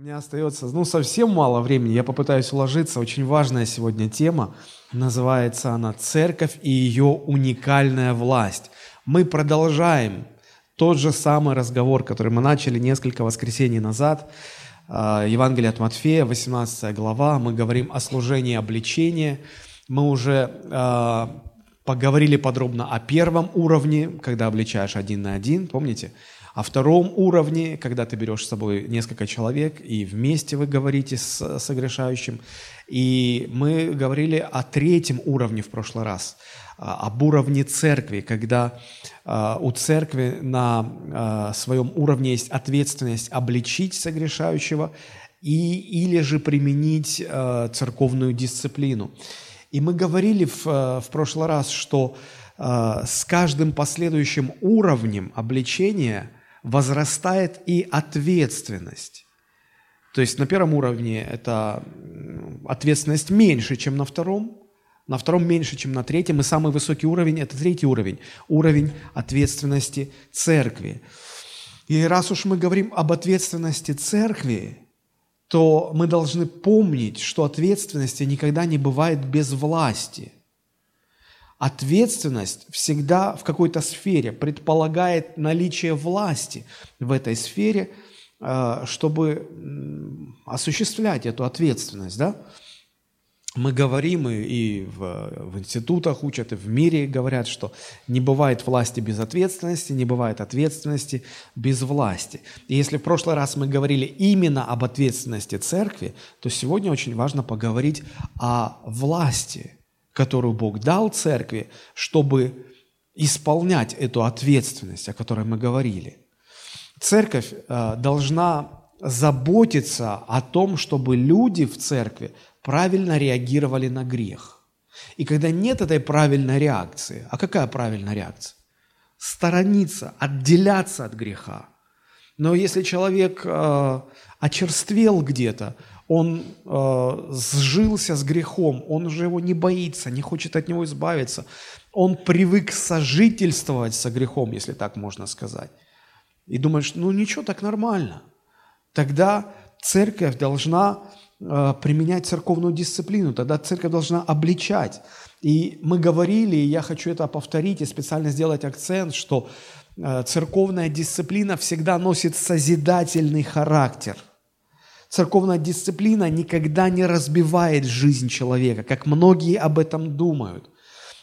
У меня остается, ну, совсем мало времени. Я попытаюсь уложиться. Очень важная сегодня тема. Называется она «Церковь и ее уникальная власть». Мы продолжаем тот же самый разговор, который мы начали несколько воскресений назад. А, Евангелие от Матфея, 18 глава. Мы говорим о служении обличения. Мы уже а, поговорили подробно о первом уровне, когда обличаешь один на один, помните? О втором уровне, когда ты берешь с собой несколько человек, и вместе вы говорите с согрешающим. И мы говорили о третьем уровне в прошлый раз, а, об уровне церкви, когда а, у церкви на а, своем уровне есть ответственность обличить согрешающего и, или же применить церковную дисциплину. И мы говорили в, в прошлый раз, что с каждым последующим уровнем обличения – возрастает и ответственность. То есть на первом уровне это ответственность меньше, чем на втором, на втором меньше, чем на третьем, и самый высокий уровень – это третий уровень, уровень ответственности церкви. И раз уж мы говорим об ответственности церкви, то мы должны помнить, что ответственности никогда не бывает без власти – Ответственность всегда в какой-то сфере предполагает наличие власти в этой сфере, э, чтобы осуществлять эту ответственность. Да? Мы говорим, и в, в институтах учат, и в мире говорят, что не бывает власти без ответственности, не бывает ответственности без власти. И если в прошлый раз мы говорили именно об ответственности церкви, то сегодня очень важно поговорить о власти – которую Бог дал церкви, чтобы исполнять эту ответственность, о которой мы говорили. Церковь э, должна заботиться о том, чтобы люди в церкви правильно реагировали на грех. И когда нет этой правильной реакции, а какая правильная реакция? Сторониться, отделяться от греха. Но если человек э, очерствел где-то, он э, сжился с грехом, он уже его не боится, не хочет от него избавиться. Он привык сожительствовать со грехом, если так можно сказать. И думает, ну ничего, так нормально. Тогда церковь должна э, применять церковную дисциплину, тогда церковь должна обличать. И мы говорили, и я хочу это повторить и специально сделать акцент, что э, церковная дисциплина всегда носит созидательный характер – Церковная дисциплина никогда не разбивает жизнь человека, как многие об этом думают.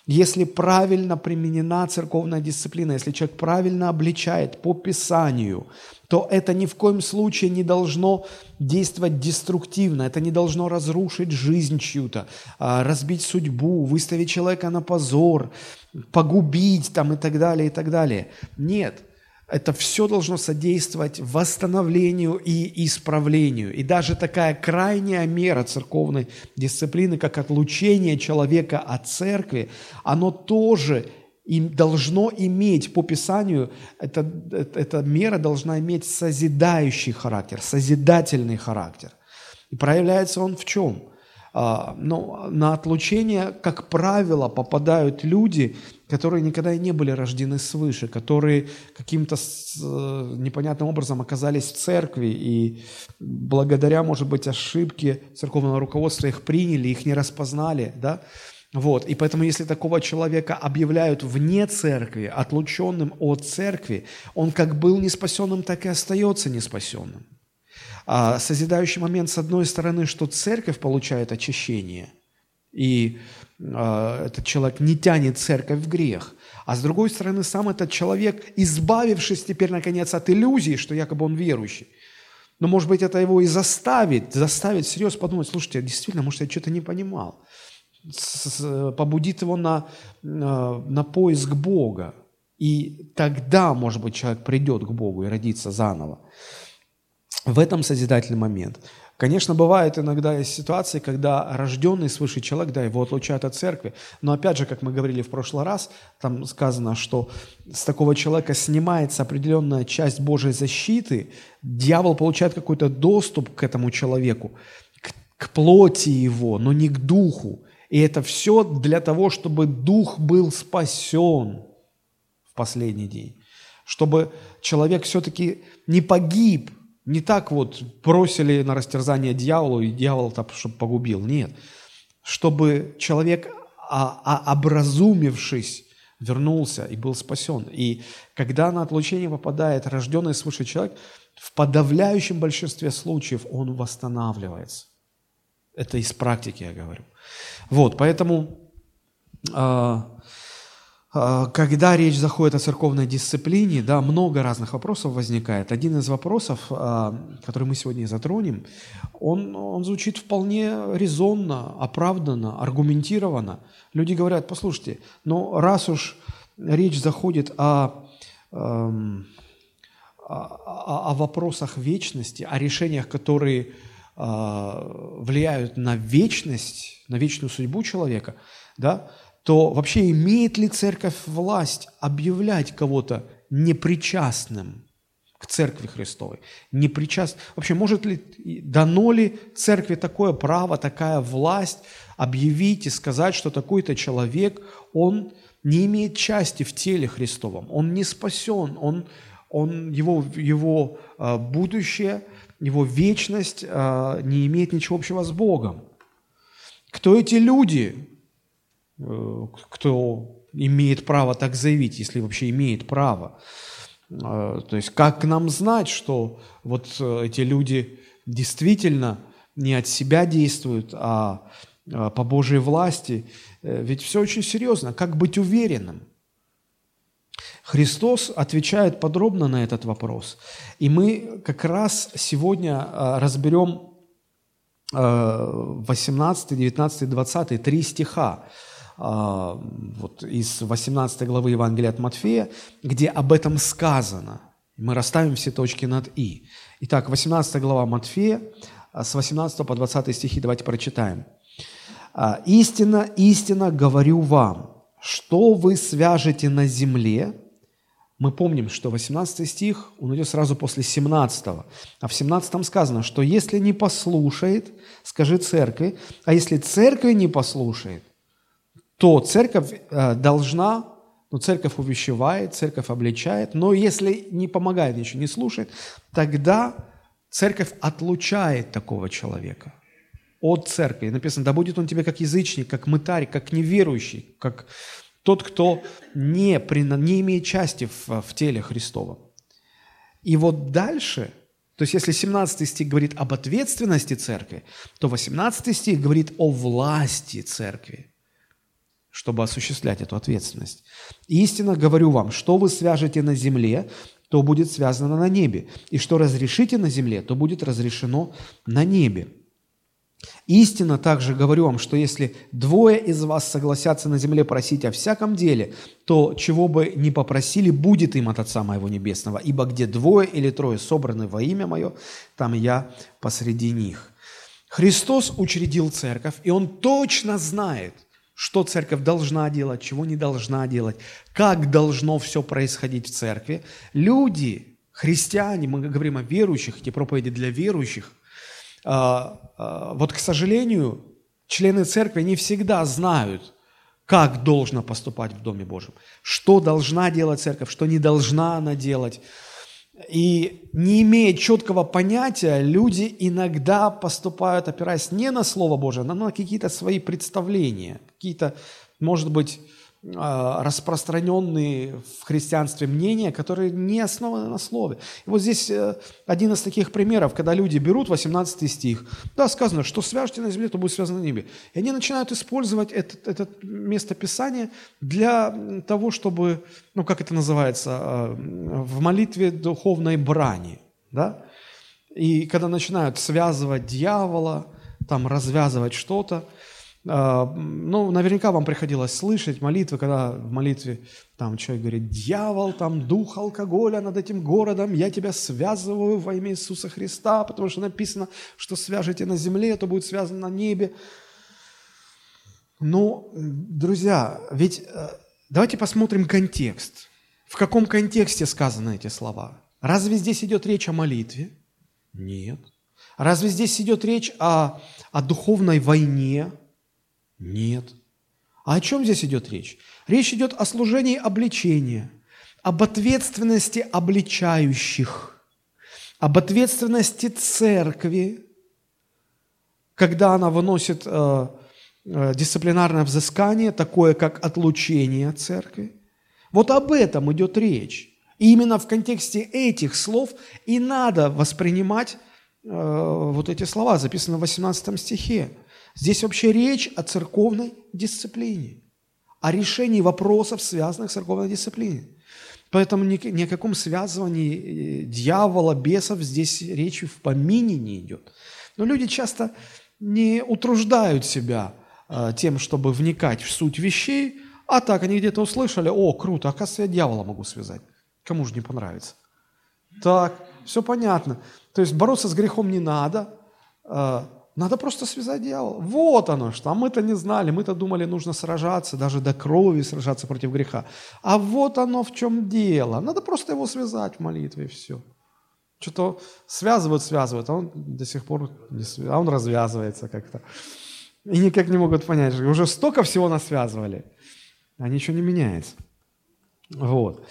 Если правильно применена церковная дисциплина, если человек правильно обличает по Писанию, то это ни в коем случае не должно действовать деструктивно, это не должно разрушить жизнь чью-то, а, разбить судьбу, выставить человека на позор, погубить там и так далее, и так далее. Нет, это все должно содействовать восстановлению и исправлению. И даже такая крайняя мера церковной дисциплины, как отлучение человека от церкви, оно тоже им должно иметь, по Писанию, эта, эта мера должна иметь созидающий характер, созидательный характер. И проявляется он в чем? А, ну, на отлучение, как правило, попадают люди, которые никогда и не были рождены свыше, которые каким-то э, непонятным образом оказались в церкви и благодаря, может быть, ошибке церковного руководства их приняли, их не распознали, да, вот, и поэтому, если такого человека объявляют вне церкви, отлученным от церкви, он как был неспасенным, так и остается неспасенным. А созидающий момент, с одной стороны, что церковь получает очищение, и этот человек не тянет церковь в грех, а с другой стороны, сам этот человек, избавившись теперь, наконец, от иллюзии, что якобы он верующий, но, может быть, это его и заставит, заставит серьезно подумать, слушайте, действительно, может, я что-то не понимал. побудит его на, на, на поиск Бога. И тогда, может быть, человек придет к Богу и родится заново в этом созидательный момент. Конечно, бывают иногда ситуации, когда рожденный свыше человек, да, его отлучают от церкви, но опять же, как мы говорили в прошлый раз, там сказано, что с такого человека снимается определенная часть Божьей защиты, дьявол получает какой-то доступ к этому человеку, к, к плоти его, но не к духу. И это все для того, чтобы дух был спасен в последний день, чтобы человек все-таки не погиб, Не так вот бросили на растерзание дьяволу, и дьявол так, чтобы погубил. Нет. Чтобы человек, а, а, образумившись, вернулся и был спасен. И когда на отлучение попадает рожденный свыше человек, в подавляющем большинстве случаев он восстанавливается. Это из практики я говорю. Вот, поэтому, э, когда речь заходит о церковной дисциплине, да, много разных вопросов возникает. Один из вопросов, э, который мы сегодня затронем, он, он звучит вполне резонно, оправданно, аргументированно. Люди говорят, послушайте, ну раз уж речь заходит о, эм, о, о вопросах вечности, о решениях, которые э, влияют на вечность, на вечную судьбу человека, да, то вообще имеет ли церковь власть объявлять кого-то непричастным к Церкви Христовой? Непричаст... Вообще, может ли, дано ли Церкви такое право, такая власть объявить и сказать, что такой-то человек, он не имеет части в теле Христовом, он не спасен, он, он, его, его а, будущее, его вечность а, не имеет ничего общего с Богом. Кто эти люди, э, кто имеет право так заявить, если вообще имеет право? А, то есть как нам знать, что вот э, эти люди действительно не от себя действуют, а по Божьей власти? Э, ведь все очень серьезно. Как быть уверенным? Христос отвечает подробно на этот вопрос. И мы как раз сегодня разберем 18, 19, 20, три стиха вот из 18 главы Евангелия от Матфея, где об этом сказано. Мы расставим все точки над «и». Итак, 18 глава Матфея, а, с 18 по 20 стихи давайте прочитаем. «Истина, истина говорю вам, что вы свяжете на земле, мы помним, что 18 стих, он идет сразу после 17. А в 17 сказано, что если не послушает, скажи церкви, а если церкви не послушает, то церковь э, должна, ну, церковь увещевает, церковь обличает, но если не помогает ничего, не слушает, тогда церковь отлучает такого человека от церкви. Написано, да будет он тебе как язычник, как мытарь, как неверующий, как тот, кто не, не имеет части в, в теле Христова. И вот дальше, то есть если 17 стих говорит об ответственности церкви, то 18 стих говорит о власти церкви, чтобы осуществлять эту ответственность. «Истинно говорю вам, что вы свяжете на земле, то будет связано на небе, и что разрешите на земле, то будет разрешено на небе». Истинно также говорю вам, что если двое из вас согласятся на земле просить о всяком деле, то чего бы ни попросили, будет им от Отца Моего Небесного. Ибо где двое или трое собраны во имя Мое, там я посреди них». Христос учредил церковь, и Он точно знает, что церковь должна делать, чего не должна делать, как должно все происходить в церкви. Люди, христиане, мы говорим о верующих, эти проповеди для верующих, а, а, вот, к сожалению, члены церкви не всегда знают, как должно поступать в Доме Божьем, что должна делать церковь, что не должна она делать. И не имея четкого понятия, люди иногда поступают, опираясь не на Слово Божие, но на какие-то свои представления, какие-то, может быть, а, распространенные в христианстве мнения, которые не основаны на слове. И вот здесь э, один из таких примеров, когда люди берут 18 стих, да, сказано, что свяжете на земле, то будет связано на небе. И они начинают использовать это, это местописание для того, чтобы, ну, как это называется, а, в молитве духовной брани, да? И когда начинают связывать дьявола, там развязывать что-то, ну, наверняка вам приходилось слышать молитвы, когда в молитве там человек говорит, дьявол, там дух алкоголя над этим городом, я тебя связываю во имя Иисуса Христа, потому что написано, что свяжете на земле, то будет связано на небе. Ну, друзья, ведь э, давайте посмотрим контекст. В каком контексте сказаны эти слова? Разве здесь идет речь о молитве? Нет. Разве здесь идет речь о, о духовной войне? Нет. А о чем здесь идет речь? Речь идет о служении обличения, об ответственности обличающих, об ответственности церкви, когда она выносит э, э, дисциплинарное взыскание, такое как отлучение от церкви. Вот об этом идет речь. И именно в контексте этих слов и надо воспринимать э, вот эти слова, записанные в 18 стихе. Здесь вообще речь о церковной дисциплине, о решении вопросов, связанных с церковной дисциплиной. Поэтому ни, о каком связывании э, дьявола, бесов здесь речи в помине не идет. Но люди часто не утруждают себя э, тем, чтобы вникать в суть вещей, а так они где-то услышали, о, круто, оказывается, я дьявола могу связать. Кому же не понравится? Так, все понятно. То есть бороться с грехом не надо, э, надо просто связать дьявола. Вот оно что. А мы-то не знали, мы-то думали, нужно сражаться, даже до крови сражаться против греха. А вот оно в чем дело. Надо просто его связать в молитве, и все. Что-то связывают, связывают, а он до сих пор не связывает, а он развязывается как-то. И никак не могут понять, уже столько всего нас связывали, а ничего не меняется. Вот.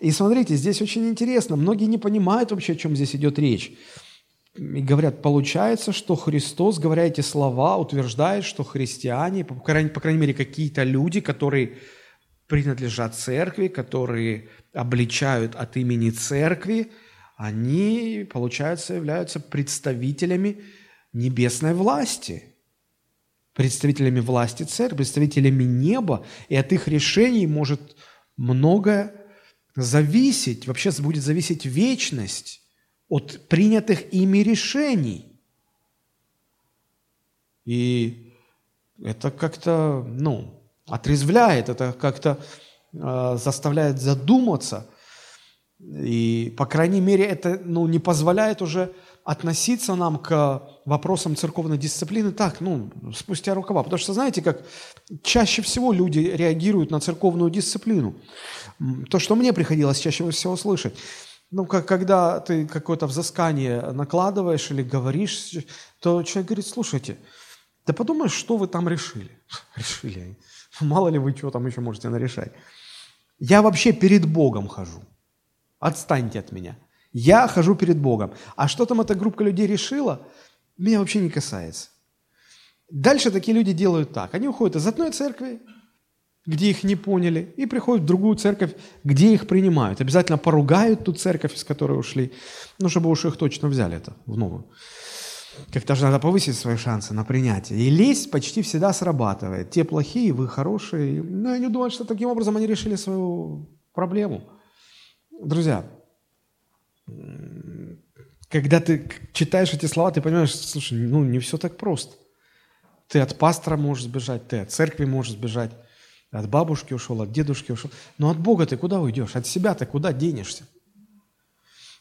И смотрите, здесь очень интересно. Многие не понимают вообще, о чем здесь идет речь и говорят, получается, что Христос, говоря эти слова, утверждает, что христиане, по крайней, по крайней мере, какие-то люди, которые принадлежат церкви, которые обличают от имени церкви, они, получается, являются представителями небесной власти, представителями власти церкви, представителями неба, и от их решений может многое зависеть, вообще будет зависеть вечность от принятых ими решений. И это как-то, ну, отрезвляет, это как-то э, заставляет задуматься. И, по крайней мере, это ну, не позволяет уже относиться нам к вопросам церковной дисциплины так, ну, спустя рукава. Потому что, знаете, как чаще всего люди реагируют на церковную дисциплину. То, что мне приходилось чаще всего слышать – ну, как, когда ты какое-то взыскание накладываешь или говоришь, то человек говорит, слушайте, да подумай, что вы там решили. Решили. Мало ли вы чего там еще можете нарешать. Я вообще перед Богом хожу. Отстаньте от меня. Я хожу перед Богом. А что там эта группа людей решила, меня вообще не касается. Дальше такие люди делают так. Они уходят из одной церкви, где их не поняли, и приходят в другую церковь, где их принимают. Обязательно поругают ту церковь, из которой ушли, ну, чтобы уж их точно взяли это в новую. Как-то же надо повысить свои шансы на принятие. И лезть почти всегда срабатывает. Те плохие, вы хорошие. Но они думают, что таким образом они решили свою проблему. Друзья, когда ты читаешь эти слова, ты понимаешь, слушай, ну не все так просто. Ты от пастора можешь сбежать, ты от церкви можешь сбежать. От бабушки ушел, от дедушки ушел. Но от Бога ты куда уйдешь? От себя ты куда денешься?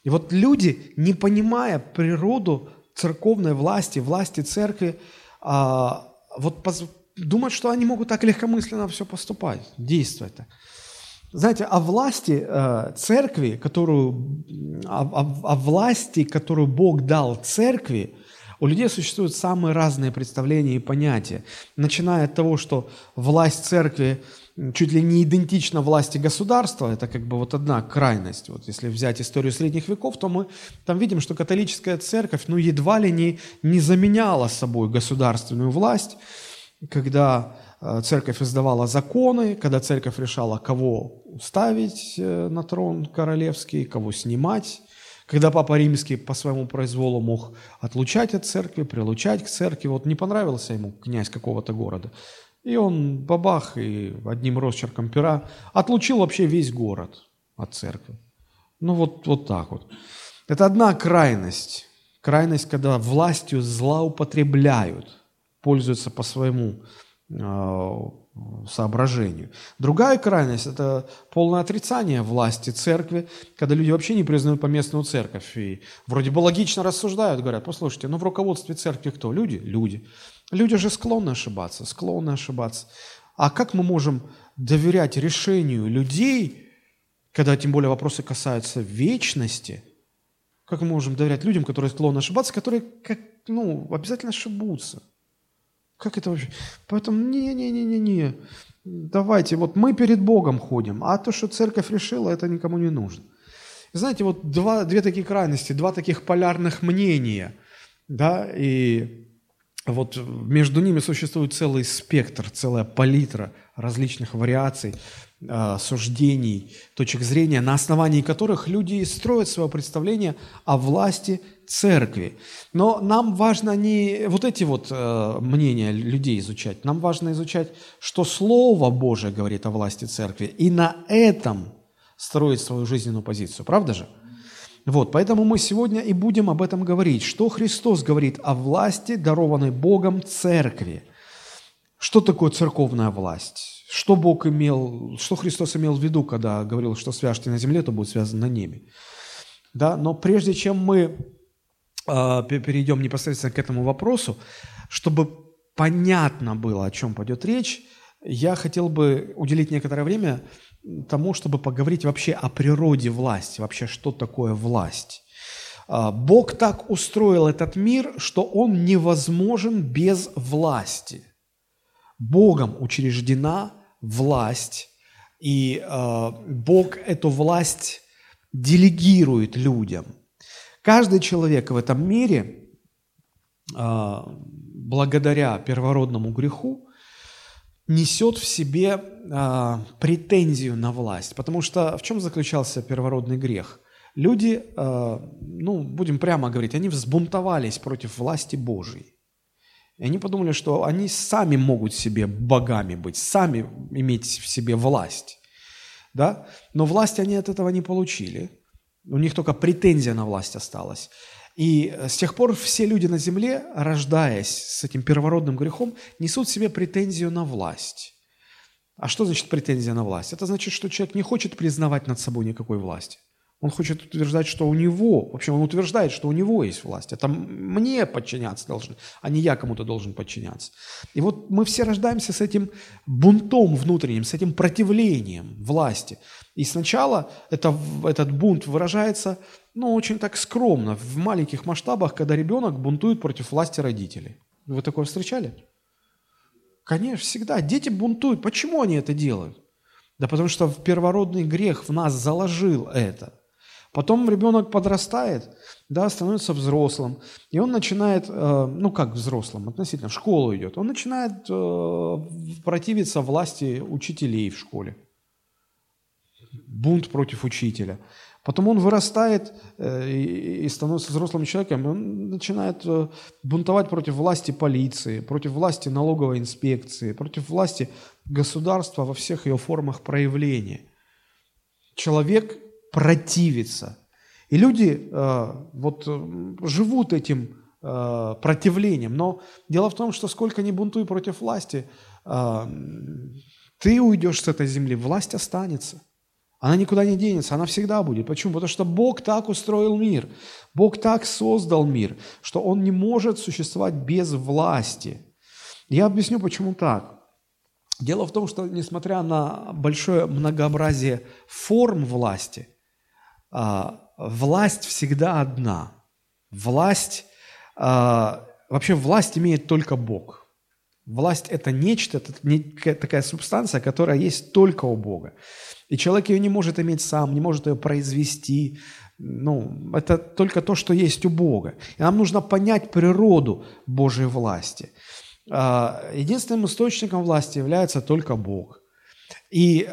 И вот люди, не понимая природу церковной власти, власти церкви, а, вот думают, что они могут так легкомысленно все поступать, действовать так. Знаете, о власти э, церкви, которую, о, о, о власти, которую Бог дал церкви, у людей существуют самые разные представления и понятия, начиная от того, что власть церкви чуть ли не идентична власти государства, это как бы вот одна крайность. Вот если взять историю средних веков, то мы там видим, что католическая церковь, ну, едва ли не, не заменяла собой государственную власть, когда э, церковь издавала законы, когда церковь решала, кого ставить э, на трон королевский, кого снимать, когда Папа Римский по своему произволу мог отлучать от церкви, прилучать к церкви, вот не понравился ему князь какого-то города, и он бабах и одним росчерком пера отлучил вообще весь город от церкви. Ну вот, вот так вот. Это одна крайность. Крайность, когда властью злоупотребляют, пользуются по своему а, соображению. Другая крайность – это полное отрицание власти церкви, когда люди вообще не признают поместную церковь. И вроде бы логично рассуждают, говорят, послушайте, ну в руководстве церкви кто? Люди? Люди. Люди же склонны ошибаться, склонны ошибаться. А как мы можем доверять решению людей, когда тем более вопросы касаются вечности, как мы можем доверять людям, которые склонны ошибаться, которые как, ну, обязательно ошибутся? Как это вообще? Поэтому не-не-не-не-не. Давайте, вот мы перед Богом ходим, а то, что церковь решила, это никому не нужно. Знаете, вот два, две такие крайности, два таких полярных мнения, да, и вот между ними существует целый спектр, целая палитра различных вариаций, суждений, точек зрения, на основании которых люди строят свое представление о власти церкви. Но нам важно не вот эти вот э, мнения людей изучать, нам важно изучать, что Слово Божие говорит о власти церкви, и на этом строить свою жизненную позицию. Правда же? Вот, поэтому мы сегодня и будем об этом говорить. Что Христос говорит о власти, дарованной Богом церкви? Что такое церковная власть? Что Бог имел, что Христос имел в виду, когда говорил, что свяжете на земле, то будет связано на небе? Да, но прежде чем мы э, перейдем непосредственно к этому вопросу, чтобы понятно было, о чем пойдет речь, я хотел бы уделить некоторое время тому, чтобы поговорить вообще о природе власти, вообще что такое власть. А, Бог так устроил этот мир, что он невозможен без власти. Богом учреждена власть, и э, Бог эту власть делегирует людям. Каждый человек в этом мире, э, благодаря первородному греху, несет в себе а, претензию на власть. Потому что в чем заключался первородный грех? Люди, а, ну, будем прямо говорить, они взбунтовались против власти Божьей. И они подумали, что они сами могут себе богами быть, сами иметь в себе власть. Да? Но власть они от этого не получили. У них только претензия на власть осталась. И с тех пор все люди на земле, рождаясь с этим первородным грехом, несут себе претензию на власть. А что значит претензия на власть? Это значит, что человек не хочет признавать над собой никакой власти. Он хочет утверждать, что у него, в общем, он утверждает, что у него есть власть. Это мне подчиняться должны, а не я кому-то должен подчиняться. И вот мы все рождаемся с этим бунтом внутренним, с этим противлением власти. И сначала это, этот бунт выражается, ну, очень так скромно, в маленьких масштабах, когда ребенок бунтует против власти родителей. Вы такое встречали? Конечно, всегда. Дети бунтуют. Почему они это делают? Да потому что первородный грех в нас заложил это. Потом ребенок подрастает, да, становится взрослым, и он начинает, э, ну как взрослым, относительно, в школу идет, он начинает э, противиться власти учителей в школе. Бунт против учителя. Потом он вырастает э, и становится взрослым человеком, он начинает бунтовать против власти полиции, против власти налоговой инспекции, против власти государства во всех ее формах проявления. Человек противиться. И люди э, вот э, живут этим э, противлением. Но дело в том, что сколько ни бунтуй против власти, э, ты уйдешь с этой земли, власть останется. Она никуда не денется, она всегда будет. Почему? Потому что Бог так устроил мир, Бог так создал мир, что Он не может существовать без власти. Я объясню, почему так. Дело в том, что несмотря на большое многообразие форм власти – власть всегда одна. Власть, а, вообще власть имеет только Бог. Власть – это нечто, это такая субстанция, которая есть только у Бога. И человек ее не может иметь сам, не может ее произвести. Ну, это только то, что есть у Бога. И нам нужно понять природу Божьей власти. А, единственным источником власти является только Бог. И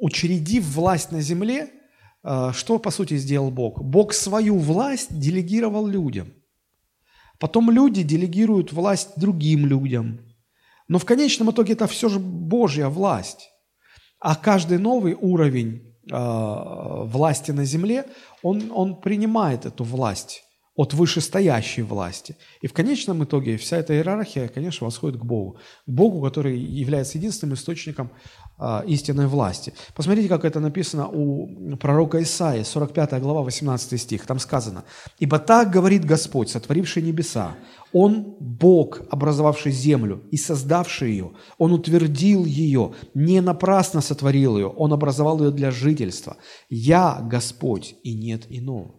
учредив власть на земле, а, что, по сути, сделал Бог? Бог свою власть делегировал людям. Потом люди делегируют власть другим людям. Но в конечном итоге это все же Божья власть. А каждый новый уровень э, власти на земле, он, он принимает эту власть от вышестоящей власти. И в конечном итоге вся эта иерархия, конечно, восходит к Богу. К Богу, который является единственным источником а, истинной власти. Посмотрите, как это написано у пророка Исаии, 45 глава, 18 стих. Там сказано, «Ибо так говорит Господь, сотворивший небеса, Он – Бог, образовавший землю и создавший ее. Он утвердил ее, не напрасно сотворил ее, Он образовал ее для жительства. Я – Господь, и нет иного».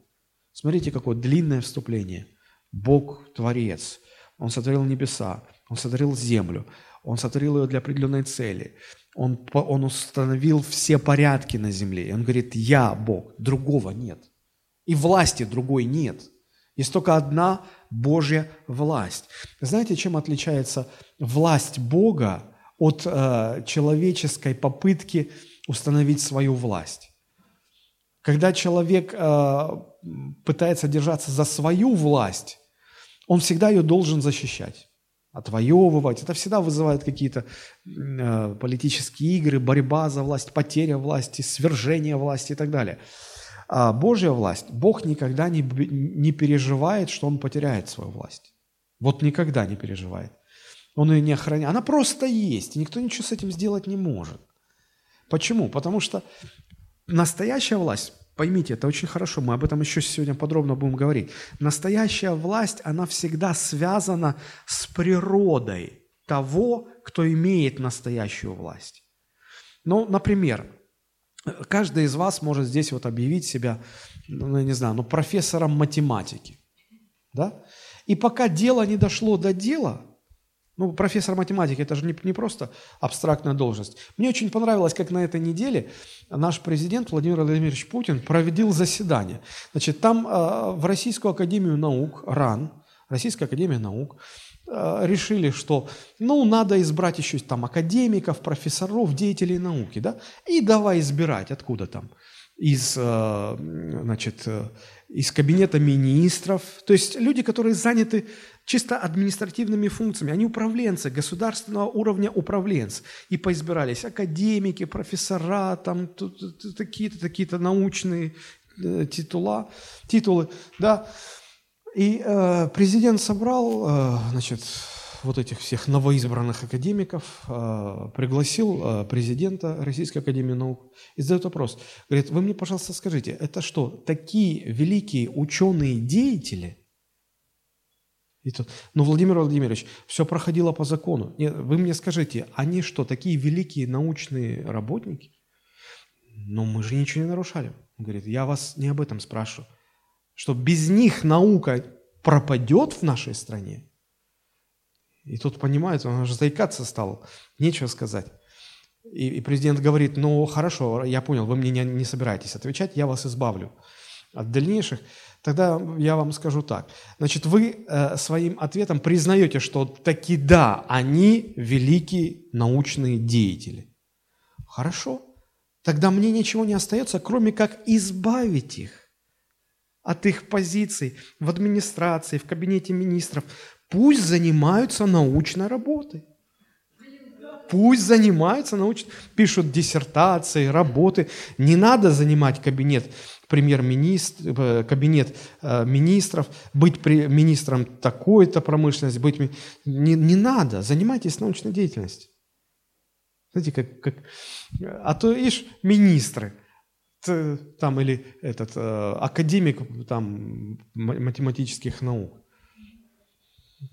Смотрите, какое длинное вступление. Бог – Творец. Он сотворил небеса, Он сотворил землю, Он сотворил ее для определенной цели – Он, он установил все порядки на земле. И он говорит, я Бог, другого нет. И власти другой нет. Есть только одна Божья власть. Знаете, чем отличается власть Бога от э, человеческой попытки установить свою власть? Когда человек э, пытается держаться за свою власть, он всегда ее должен защищать отвоевывать. Это всегда вызывает какие-то э, политические игры, борьба за власть, потеря власти, свержение власти и так далее. А Божья власть, Бог никогда не, не переживает, что Он потеряет свою власть. Вот никогда не переживает. Он ее не охраняет. Она просто есть, и никто ничего с этим сделать не может. Почему? Потому что настоящая власть Поймите, это очень хорошо, мы об этом еще сегодня подробно будем говорить. Настоящая власть, она всегда связана с природой того, кто имеет настоящую власть. Ну, например, каждый из вас может здесь вот объявить себя, ну, я не знаю, ну, профессором математики. Да? И пока дело не дошло до дела, ну, профессор математики, это же не, не просто абстрактная должность. Мне очень понравилось, как на этой неделе наш президент Владимир Владимирович Путин проводил заседание. Значит, там э, в Российскую Академию Наук, РАН, Российская Академия Наук, э, решили, что, ну, надо избрать еще там академиков, профессоров, деятелей науки, да, и давай избирать, откуда там, из, э, значит, из кабинета министров, то есть люди, которые заняты чисто административными функциями. Они управленцы, государственного уровня управленцы. И поизбирались академики, профессора, там такие-то, такие-то научные э, титула, титулы. Да. И э, президент собрал, э, значит, вот этих всех новоизбранных академиков, э, пригласил э, президента Российской Академии Наук и задает вопрос. Говорит, вы мне, пожалуйста, скажите, это что, такие великие ученые-деятели, и тут, ну, Владимир Владимирович, все проходило по закону. Нет, вы мне скажите, они что, такие великие научные работники? Но мы же ничего не нарушали. Он говорит, я вас не об этом спрашиваю. Что без них наука пропадет в нашей стране? И тут понимает, он уже заикаться стал, нечего сказать. И, и президент говорит, ну хорошо, я понял, вы мне не, не собираетесь отвечать, я вас избавлю от дальнейших. Тогда я вам скажу так. Значит, вы э, своим ответом признаете, что таки да, они великие научные деятели. Хорошо. Тогда мне ничего не остается, кроме как избавить их от их позиций в администрации, в кабинете министров. Пусть занимаются научной работой. Пусть занимаются научной, пишут диссертации, работы. Не надо занимать кабинет премьер-министр, э, кабинет э, министров, быть министром такой-то промышленности, быть... Не, не надо, занимайтесь научной деятельностью. Знаете, как, как... А то, ишь, министры, там, или этот, э, академик там, математических наук.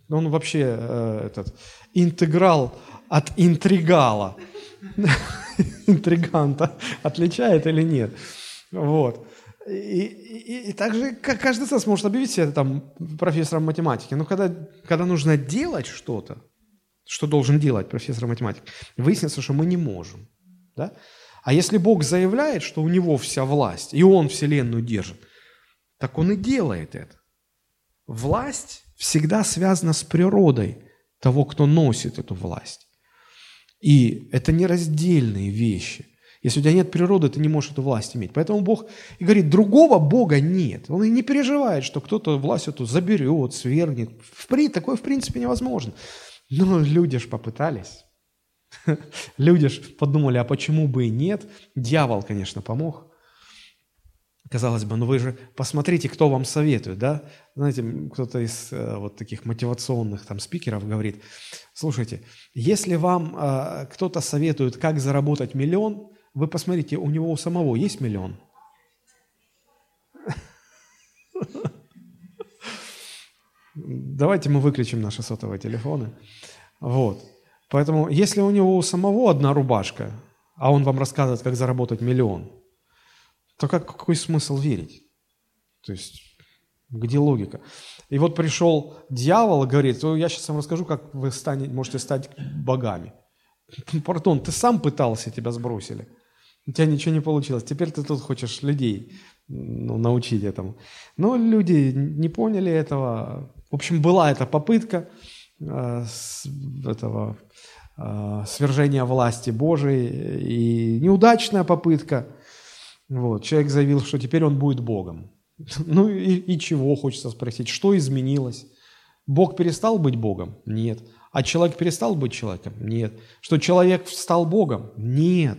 Он вообще этот, интеграл от интригала. Интриганта отличает или нет? Вот. И, и, и также каждый нас может объявить себя там профессором математики. Но когда, когда нужно делать что-то, что должен делать профессор математики, выяснится, что мы не можем. Да? А если Бог заявляет, что у него вся власть, и он Вселенную держит, так он и делает это. Власть всегда связана с природой того, кто носит эту власть. И это нераздельные вещи – если у тебя нет природы, ты не можешь эту власть иметь. Поэтому Бог и говорит, другого Бога нет. Он и не переживает, что кто-то власть эту заберет, свергнет. Такое в принципе невозможно. Но люди ж попытались. Люди ж подумали, а почему бы и нет? Дьявол, конечно, помог. Казалось бы, ну вы же посмотрите, кто вам советует, да? Знаете, кто-то из э, вот таких мотивационных там спикеров говорит, слушайте, если вам э, кто-то советует, как заработать миллион, вы посмотрите, у него у самого есть миллион? Давайте мы выключим наши сотовые телефоны. Вот. Поэтому, если у него у самого одна рубашка, а он вам рассказывает, как заработать миллион, то как, какой смысл верить? То есть, где логика? И вот пришел дьявол и говорит, я сейчас вам расскажу, как вы станете, можете стать богами. Пардон, ты сам пытался, тебя сбросили. У тебя ничего не получилось. Теперь ты тут хочешь людей ну, научить этому. Но люди не поняли этого. В общем, была эта попытка э, этого э, свержения власти Божией и неудачная попытка. Вот. Человек заявил, что теперь он будет Богом. Ну и, и чего, хочется спросить, что изменилось? Бог перестал быть Богом? Нет. А человек перестал быть человеком? Нет. Что человек стал Богом? Нет.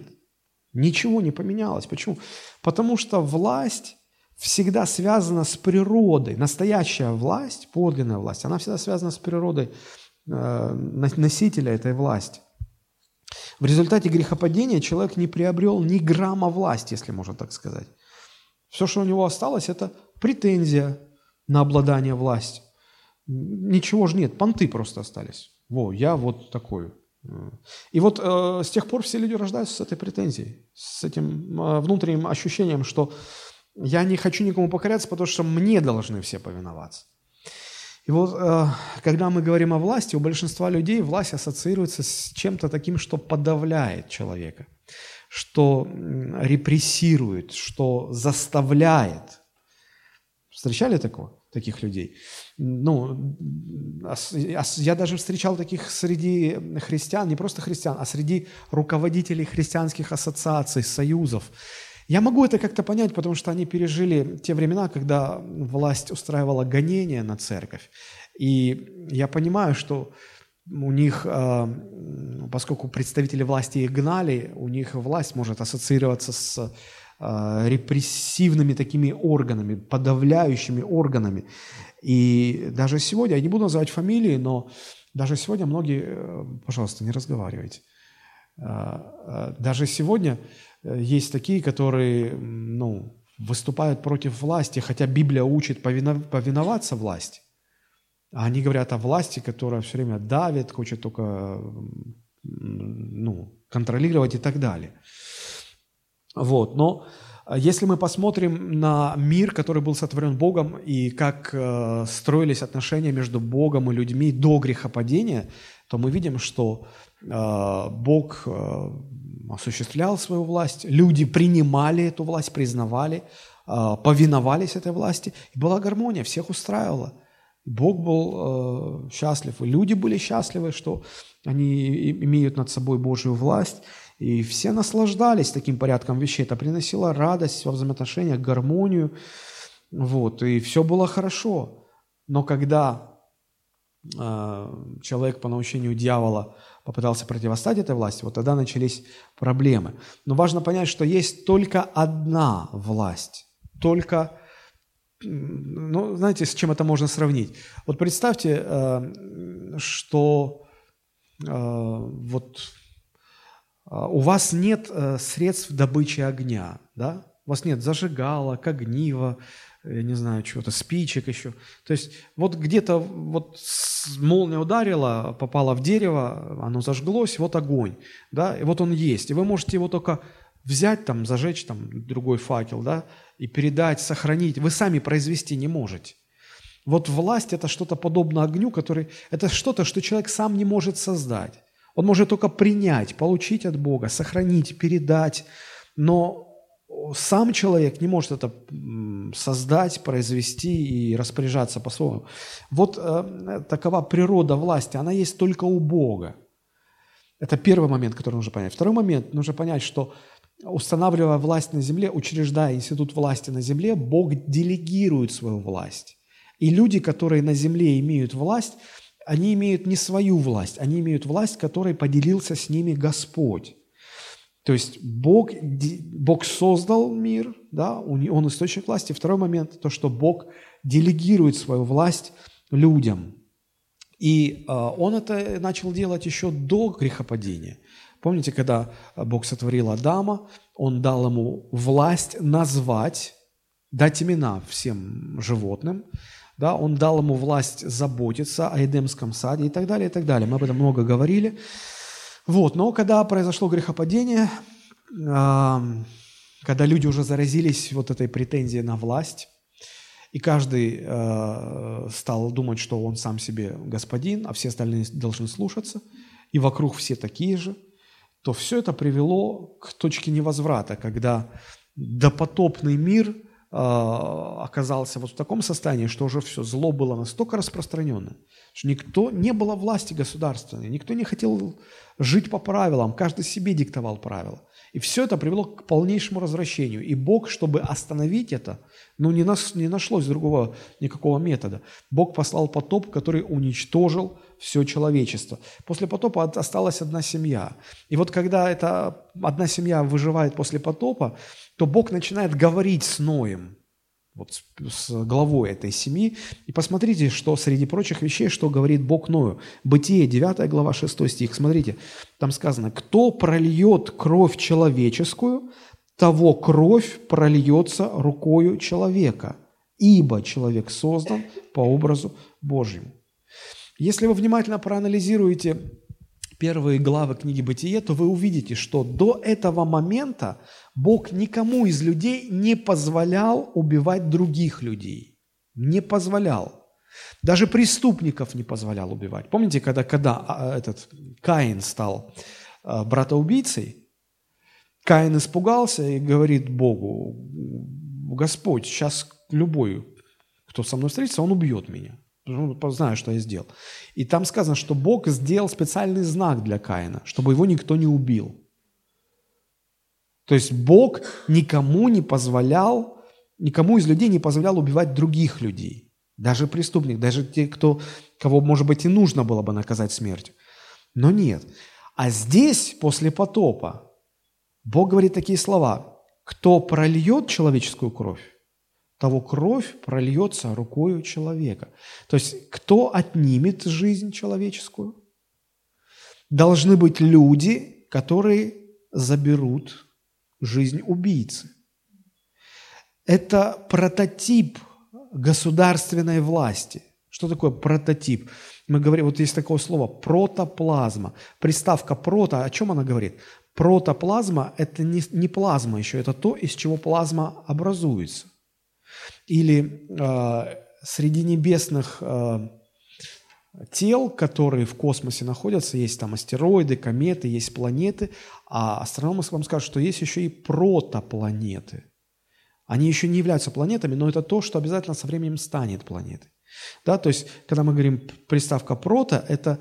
Ничего не поменялось. Почему? Потому что власть всегда связана с природой. Настоящая власть, подлинная власть, она всегда связана с природой э, носителя этой власти. В результате грехопадения человек не приобрел ни грамма власти, если можно так сказать. Все, что у него осталось, это претензия на обладание властью. Ничего же нет, понты просто остались. Во, я вот такой. И вот э, с тех пор все люди рождаются с этой претензией, с этим э, внутренним ощущением, что я не хочу никому покоряться, потому что мне должны все повиноваться. И вот, э, когда мы говорим о власти, у большинства людей власть ассоциируется с чем-то таким, что подавляет человека, что репрессирует, что заставляет. Встречали такого? таких людей. Ну, я даже встречал таких среди христиан, не просто христиан, а среди руководителей христианских ассоциаций, союзов. Я могу это как-то понять, потому что они пережили те времена, когда власть устраивала гонения на церковь. И я понимаю, что у них, а, поскольку представители власти их гнали, у них власть может ассоциироваться с а, репрессивными такими органами, подавляющими органами. И даже сегодня, я не буду называть фамилии, но даже сегодня многие, э, пожалуйста, не разговаривайте. А, даже сегодня есть такие, которые ну, выступают против власти, хотя Библия учит повиноваться власти. А они говорят о власти, которая все время давит, хочет только ну, контролировать и так далее. Вот. Но а, если мы посмотрим на мир, который был сотворен Богом, и как э, строились отношения между Богом и людьми до грехопадения, то мы видим, что э, Бог э, осуществлял свою власть, люди принимали эту власть, признавали, э, повиновались этой власти, и была гармония, всех устраивала. Бог был э, счастлив, и люди были счастливы, что они имеют над собой Божью власть, и все наслаждались таким порядком вещей. Это приносило радость во взаимоотношениях, гармонию. Вот, и все было хорошо. Но когда э, человек по научению дьявола попытался противостать этой власти, вот тогда начались проблемы. Но важно понять, что есть только одна власть. Только, ну, знаете, с чем это можно сравнить? Вот представьте, э, что э, вот а, у вас нет э, средств добычи огня, да? У вас нет зажигалок, огнива, я не знаю, чего-то, спичек еще. То есть вот где-то вот молния ударила, попала в дерево, оно зажглось, вот огонь, да, и вот он есть. И вы можете его только взять там, зажечь там другой факел, да, и передать, сохранить. Вы сами произвести не можете. Вот власть – это что-то подобное огню, который, это что-то, что человек сам не может создать. Он может только принять, получить от Бога, сохранить, передать, но сам человек не может это создать, произвести и распоряжаться по-своему. Вот э, такова природа власти, она есть только у Бога. Это первый момент, который нужно понять. Второй момент, нужно понять, что устанавливая власть на земле, учреждая институт власти на земле, Бог делегирует свою власть. И люди, которые на земле имеют власть, они имеют не свою власть, они имеют власть, которой поделился с ними Господь. То есть Бог, Бог создал мир, да, Он источник власти. Второй момент, то, что Бог делегирует свою власть людям. И э, Он это начал делать еще до грехопадения. Помните, когда Бог сотворил Адама, Он дал ему власть назвать, дать имена всем животным, да, он дал ему власть заботиться о Эдемском саде и так далее, и так далее. Мы об этом много говорили. Вот, но когда произошло грехопадение, когда люди уже заразились вот этой претензией на власть, и каждый э, стал думать, что он сам себе господин, а все остальные должны слушаться, и вокруг все такие же, то все это привело к точке невозврата, когда допотопный мир – а, оказался вот в таком состоянии, что уже все, зло было настолько распространено, что никто, не было власти государственной, никто не хотел жить по правилам, каждый себе диктовал правила. И все это привело к полнейшему развращению. И Бог, чтобы остановить это, ну не, нас, не нашлось другого никакого метода. Бог послал потоп, который уничтожил все человечество. После потопа осталась одна семья. И вот когда эта одна семья выживает после потопа, то Бог начинает говорить с Ноем, вот с, с главой этой семьи. И посмотрите, что среди прочих вещей, что говорит Бог Ною. Бытие, 9 глава, 6 стих. Смотрите, там сказано, «Кто прольет кровь человеческую, того кровь прольется рукою человека, ибо человек создан по образу Божьему». Если вы внимательно проанализируете первые главы книги «Бытие», то вы увидите, что до этого момента Бог никому из людей не позволял убивать других людей. Не позволял. Даже преступников не позволял убивать. Помните, когда, когда а, этот Каин стал а, братоубийцей, Каин испугался и говорит Богу, Господь, сейчас любой, кто со мной встретится, он убьет меня ну, знаю, что я сделал. И там сказано, что Бог сделал специальный знак для Каина, чтобы его никто не убил. То есть Бог никому не позволял, никому из людей не позволял убивать других людей. Даже преступник, даже те, кто, кого, может быть, и нужно было бы наказать смертью. Но нет. А здесь, после потопа, Бог говорит такие слова. «Кто прольет человеческую кровь, того кровь прольется рукою человека. То есть кто отнимет жизнь человеческую? Должны быть люди, которые заберут жизнь убийцы. Это прототип государственной власти. Что такое прототип? Мы говорим, вот есть такое слово протоплазма. Приставка прото, о чем она говорит? Протоплазма – это не, не плазма еще, это то, из чего плазма образуется. Или э, среди небесных э, тел, которые в космосе находятся, есть там астероиды, кометы, есть планеты, а астрономы вам скажут, что есть еще и протопланеты. Они еще не являются планетами, но это то, что обязательно со временем станет планетой. Да, то есть, когда мы говорим приставка «прото», это,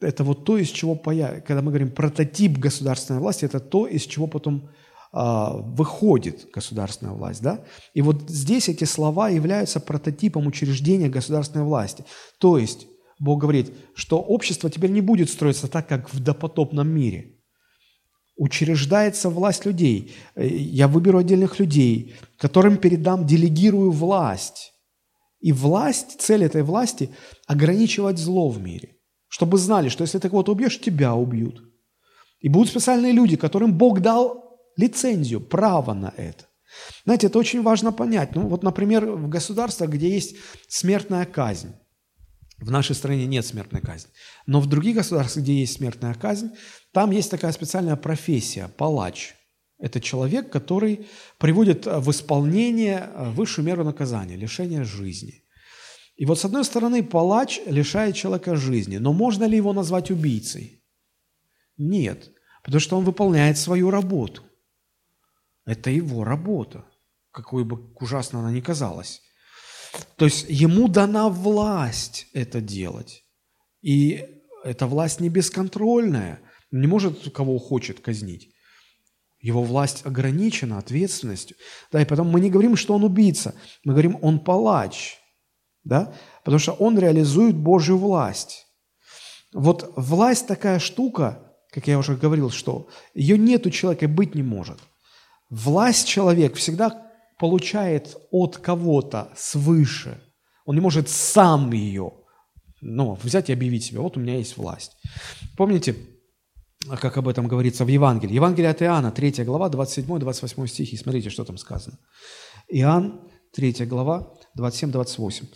это вот то, из чего появится. Когда мы говорим прототип государственной власти, это то, из чего потом выходит государственная власть. Да? И вот здесь эти слова являются прототипом учреждения государственной власти. То есть Бог говорит, что общество теперь не будет строиться так, как в допотопном мире. Учреждается власть людей. Я выберу отдельных людей, которым передам, делегирую власть. И власть, цель этой власти – ограничивать зло в мире. Чтобы знали, что если ты кого-то убьешь, тебя убьют. И будут специальные люди, которым Бог дал лицензию, право на это. Знаете, это очень важно понять. Ну вот, например, в государствах, где есть смертная казнь, в нашей стране нет смертной казни, но в других государствах, где есть смертная казнь, там есть такая специальная профессия – палач. Это человек, который приводит в исполнение высшую меру наказания – лишение жизни. И вот с одной стороны, палач лишает человека жизни, но можно ли его назвать убийцей? Нет, потому что он выполняет свою работу. Это его работа, какой бы ужасно она ни казалась. То есть ему дана власть это делать. И эта власть не бесконтрольная, не может кого хочет казнить. Его власть ограничена ответственностью. Да, и потом мы не говорим, что он убийца, мы говорим, он палач. Да? Потому что он реализует Божью власть. Вот власть такая штука, как я уже говорил, что ее нет у человека быть не может – Власть человек всегда получает от кого-то свыше. Он не может сам ее ну, взять и объявить себе, вот у меня есть власть. Помните, как об этом говорится в Евангелии? Евангелие от Иоанна, 3 глава, 27-28 стихи. Смотрите, что там сказано. Иоанн, 3 глава, 27-28.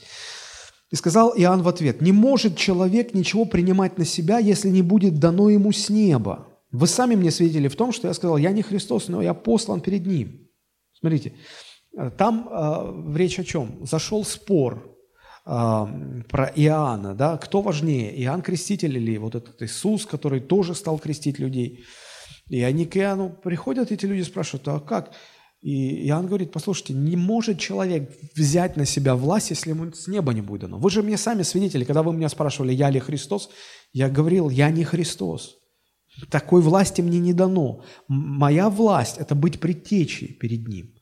И сказал Иоанн в ответ, «Не может человек ничего принимать на себя, если не будет дано ему с неба. Вы сами мне свидетели в том, что я сказал, я не Христос, но я послан перед Ним. Смотрите, э, там э, речь о чем? Зашел спор э, про Иоанна, да, кто важнее, Иоанн Креститель или вот этот Иисус, который тоже стал крестить людей. И они к Иоанну приходят, эти люди спрашивают, а как? И Иоанн говорит, послушайте, не может человек взять на себя власть, если ему с неба не будет дано. Вы же мне сами свидетели, когда вы меня спрашивали, я ли Христос, я говорил, я не Христос. Такой власти мне не дано. Моя власть – это быть предтечей перед Ним.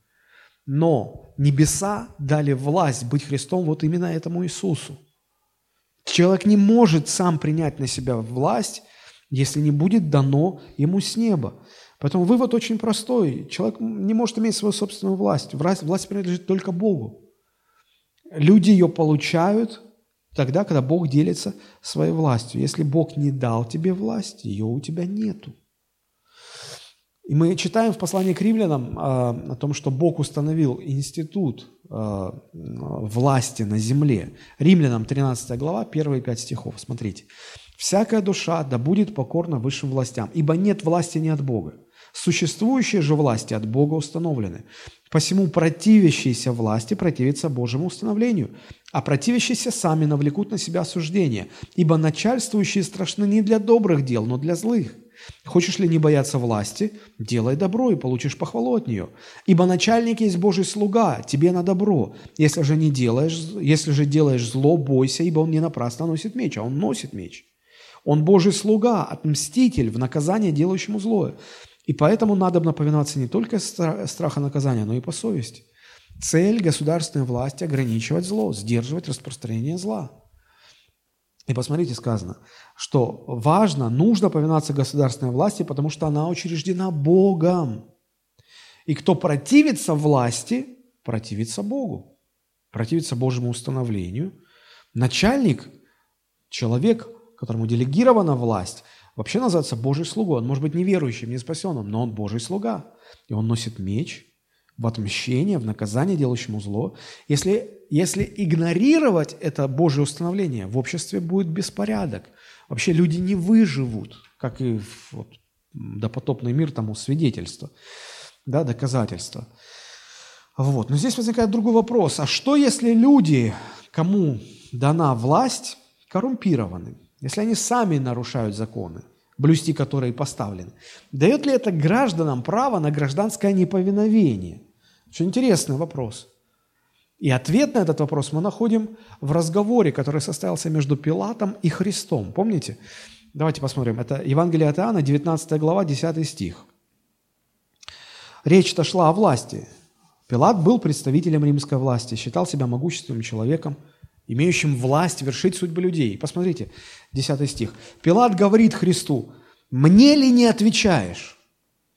Но небеса дали власть быть Христом вот именно этому Иисусу. Человек не может сам принять на себя власть, если не будет дано ему с неба. Поэтому вывод очень простой. Человек не может иметь свою собственную власть. Власть, власть принадлежит только Богу. Люди ее получают тогда, когда Бог делится своей властью. Если Бог не дал тебе власть, ее у тебя нету. И мы читаем в послании к римлянам э, о том, что Бог установил институт э, власти на земле. Римлянам 13 глава, первые пять стихов. Смотрите. «Всякая душа да будет покорна высшим властям, ибо нет власти не от Бога, Существующие же власти от Бога установлены. Посему противящиеся власти противятся Божьему установлению, а противящиеся сами навлекут на себя осуждение, ибо начальствующие страшны не для добрых дел, но для злых. Хочешь ли не бояться власти, делай добро и получишь похвалу от нее. Ибо начальник есть Божий слуга, тебе на добро. Если же не делаешь, если же делаешь зло, бойся, ибо он не напрасно носит меч, а он носит меч. Он Божий слуга, отмститель в наказание делающему злое. И поэтому надо повиноваться не только страха наказания, но и по совести. Цель государственной власти – ограничивать зло, сдерживать распространение зла. И посмотрите, сказано, что важно, нужно повиноваться государственной власти, потому что она учреждена Богом. И кто противится власти, противится Богу, противится Божьему установлению. Начальник, человек, которому делегирована власть – вообще называется Божий слугой. Он может быть неверующим, не спасенным, но он Божий слуга. И он носит меч в отмщение, в наказание делающему зло. Если, если игнорировать это Божье установление, в обществе будет беспорядок. Вообще люди не выживут, как и вот, допотопный мир тому свидетельство, да, доказательство. Вот. Но здесь возникает другой вопрос. А что, если люди, кому дана власть, коррумпированы? если они сами нарушают законы, блюсти которые поставлены, дает ли это гражданам право на гражданское неповиновение? Очень интересный вопрос. И ответ на этот вопрос мы находим в разговоре, который состоялся между Пилатом и Христом. Помните? Давайте посмотрим. Это Евангелие от Иоанна, 19 глава, 10 стих. Речь-то шла о власти. Пилат был представителем римской власти, считал себя могущественным человеком – имеющим власть вершить судьбы людей. Посмотрите, 10 стих. Пилат говорит Христу, «Мне ли не отвечаешь?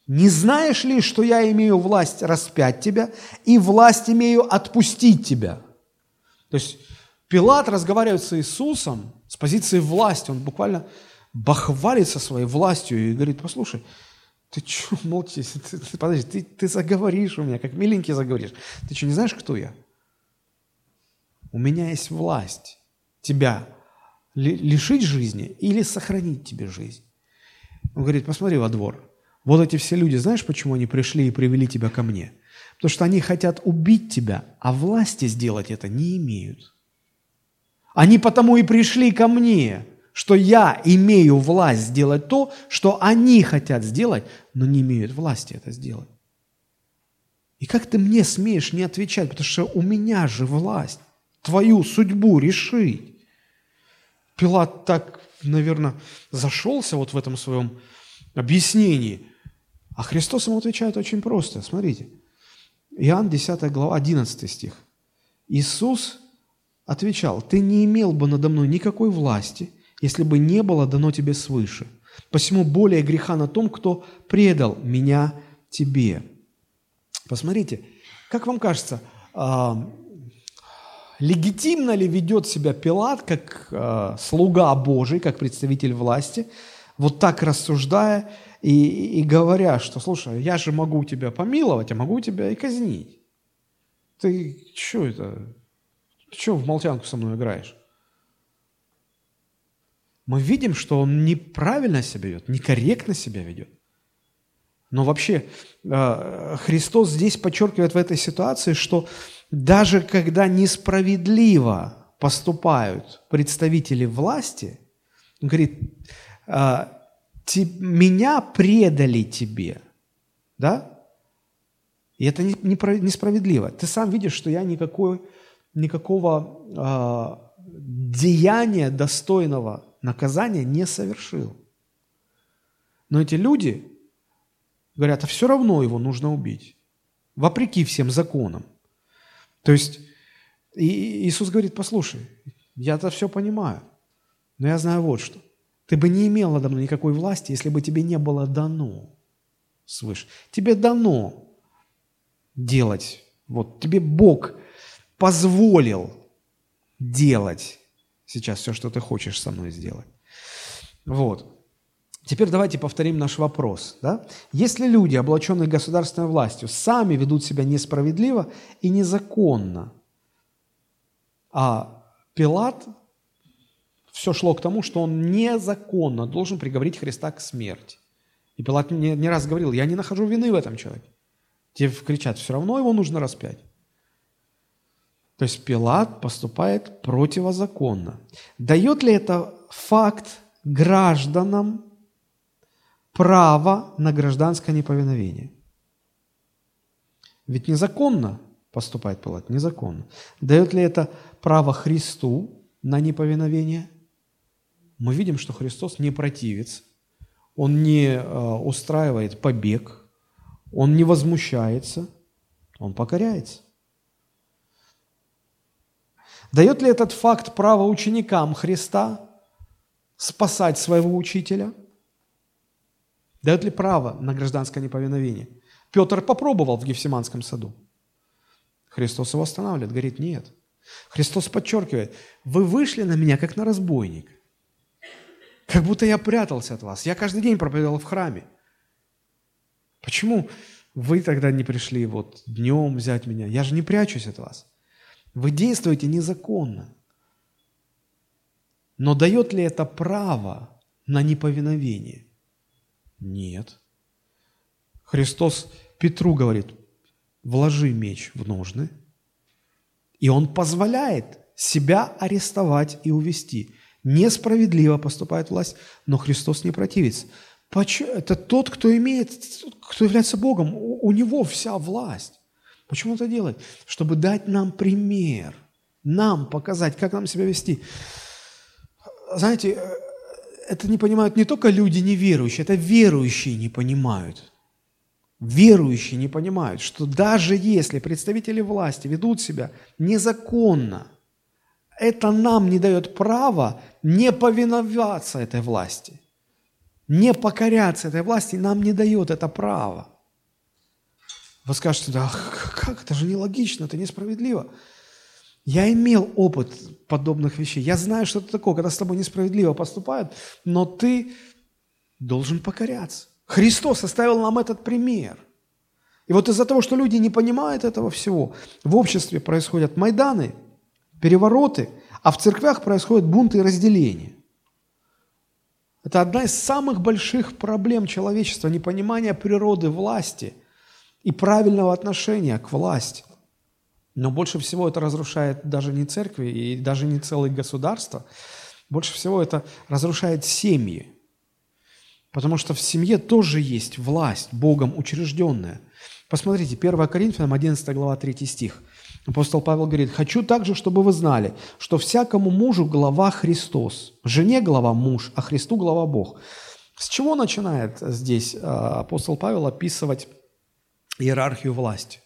Не знаешь ли, что я имею власть распять тебя и власть имею отпустить тебя?» То есть Пилат разговаривает с Иисусом с позиции власти. Он буквально бахвалится своей властью и говорит, послушай, ты что молчишь? Ты, ты, подожди, ты, ты заговоришь у меня, как миленький заговоришь. Ты что, не знаешь, кто я? У меня есть власть тебя лишить жизни или сохранить тебе жизнь. Он говорит, посмотри во двор. Вот эти все люди, знаешь, почему они пришли и привели тебя ко мне? Потому что они хотят убить тебя, а власти сделать это не имеют. Они потому и пришли ко мне, что я имею власть сделать то, что они хотят сделать, но не имеют власти это сделать. И как ты мне смеешь не отвечать, потому что у меня же власть твою судьбу решить. Пилат так, наверное, зашелся вот в этом своем объяснении. А Христос ему отвечает очень просто. Смотрите. Иоанн 10 глава, 11 стих. Иисус отвечал, «Ты не имел бы надо мной никакой власти, если бы не было дано тебе свыше. Посему более греха на том, кто предал меня тебе». Посмотрите, как вам кажется, а, легитимно ли ведет себя Пилат как э, слуга Божий, как представитель власти, вот так рассуждая и, и говоря, что, слушай, я же могу тебя помиловать, а могу тебя и казнить. Ты что это? Ты что в молчанку со мной играешь? Мы видим, что он неправильно себя ведет, некорректно себя ведет. Но вообще э, Христос здесь подчеркивает в этой ситуации, что даже когда несправедливо поступают представители власти, он говорит, «А, меня предали тебе, да? И это несправедливо. Ты сам видишь, что я никакой, никакого э, деяния достойного наказания не совершил. Но эти люди говорят, а все равно его нужно убить, вопреки всем законам. То есть Иисус говорит, послушай, я это все понимаю, но я знаю вот что. Ты бы не имел надо мной никакой власти, если бы тебе не было дано свыше. Тебе дано делать. Вот тебе Бог позволил делать сейчас все, что ты хочешь со мной сделать. Вот. Теперь давайте повторим наш вопрос. Да? Если люди, облаченные государственной властью, сами ведут себя несправедливо и незаконно, а Пилат все шло к тому, что он незаконно должен приговорить Христа к смерти. И Пилат не, не раз говорил, я не нахожу вины в этом человеке. Те кричат, все равно его нужно распять. То есть Пилат поступает противозаконно. Дает ли это факт гражданам право на гражданское неповиновение? Ведь незаконно поступает Пилат, незаконно. Дает ли это право Христу на неповиновение? Мы видим, что Христос не противец, Он не э, устраивает побег, Он не возмущается, Он покоряется. Дает ли этот факт право ученикам Христа спасать своего учителя? Дает ли право на гражданское неповиновение? Петр попробовал в Гефсиманском саду. Христос его останавливает, говорит, нет. Христос подчеркивает, вы вышли на меня, как на разбойник. Как будто я прятался от вас. Я каждый день проповедовал в храме. Почему вы тогда не пришли вот днем взять меня? Я же не прячусь от вас. Вы действуете незаконно. Но дает ли это право на неповиновение? Нет. Христос Петру говорит, вложи меч в ножны, и он позволяет себя арестовать и увести. Несправедливо поступает власть, но Христос не противится. Это тот, кто имеет, кто является Богом, у него вся власть. Почему он это делает? Чтобы дать нам пример, нам показать, как нам себя вести. Знаете, э, это не понимают не только люди неверующие, это верующие не понимают верующие не понимают, что даже если представители власти ведут себя незаконно, это нам не дает права не повиноваться этой власти, не покоряться этой власти, нам не дает это право. Вы скажете, да как, это же нелогично, это несправедливо. Я имел опыт подобных вещей. Я знаю, что это такое, когда с тобой несправедливо поступают, но ты должен покоряться. Христос оставил нам этот пример. И вот из-за того, что люди не понимают этого всего, в обществе происходят майданы, перевороты, а в церквях происходят бунты и разделения. Это одна из самых больших проблем человечества – непонимание природы власти и правильного отношения к власти. Но больше всего это разрушает даже не церкви и даже не целые государства. Больше всего это разрушает семьи. Потому что в семье тоже есть власть, Богом учрежденная. Посмотрите, 1 Коринфянам 11 глава 3 стих. Апостол Павел говорит, «Хочу также, чтобы вы знали, что всякому мужу глава Христос, жене глава муж, а Христу глава Бог». С чего начинает здесь а, апостол Павел описывать иерархию власти?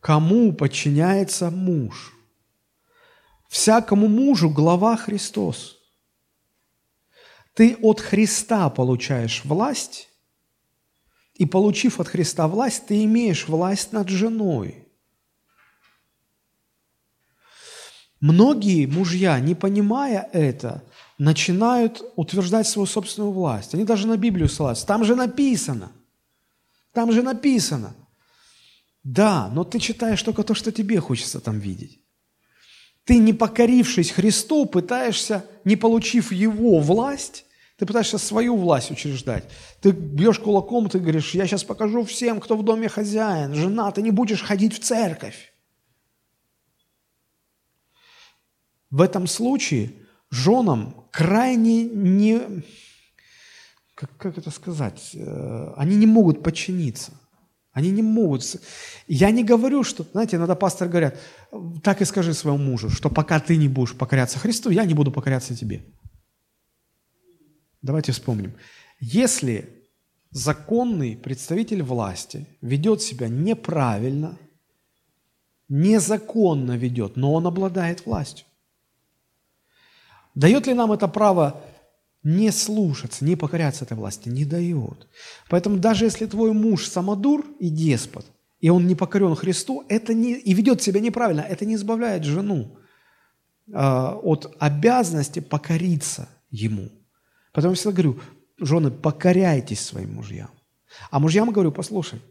Кому подчиняется муж? Всякому мужу глава Христос – ты от Христа получаешь власть, и получив от Христа власть, ты имеешь власть над женой. Многие мужья, не понимая это, начинают утверждать свою собственную власть. Они даже на Библию ссылаются. Там же написано. Там же написано. Да, но ты читаешь только то, что тебе хочется там видеть. Ты, не покорившись Христу, пытаешься, не получив Его власть, ты пытаешься свою власть учреждать. Ты бьешь кулаком, ты говоришь, я сейчас покажу всем, кто в доме хозяин. Жена, ты не будешь ходить в церковь. В этом случае женам крайне не, как, как это сказать, э, они не могут подчиниться. Они не могут. Я не говорю, что, знаете, иногда пасторы говорят, так и скажи своему мужу, что пока ты не будешь покоряться Христу, я не буду покоряться тебе. Давайте вспомним. Если законный представитель власти ведет себя неправильно, незаконно ведет, но он обладает властью, дает ли нам это право не слушаться, не покоряться этой власти? Не дает. Поэтому даже если твой муж самодур и деспот, и он не покорен Христу, это не, и ведет себя неправильно, это не избавляет жену э, от обязанности покориться ему. Поэтому я всегда говорю, жены, покоряйтесь своим мужьям. А мужьям говорю, послушай,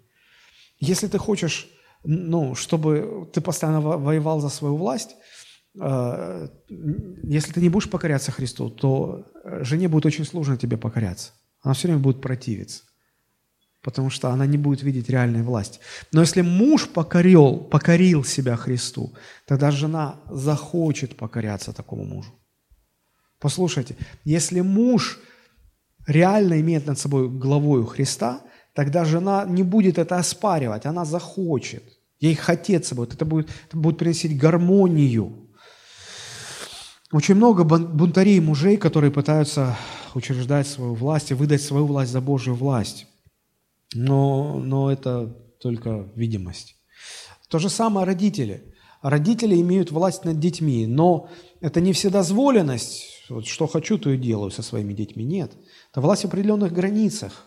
если ты хочешь, ну, чтобы ты постоянно воевал за свою власть, э, если ты не будешь покоряться Христу, то жене будет очень сложно тебе покоряться. Она все время будет противиться, потому что она не будет видеть реальной власти. Но если муж покорил, покорил себя Христу, тогда жена захочет покоряться такому мужу. Послушайте, если муж реально имеет над собой главою Христа, тогда жена не будет это оспаривать, она захочет. Ей хотеться будет, это будет, это будет приносить гармонию. Очень много бунтарей мужей, которые пытаются учреждать свою власть и выдать свою власть за Божью власть. Но, но это только видимость. То же самое родители. Родители имеют власть над детьми, но это не вседозволенность, вот что хочу, то и делаю со своими детьми. Нет. Это власть в определенных границах.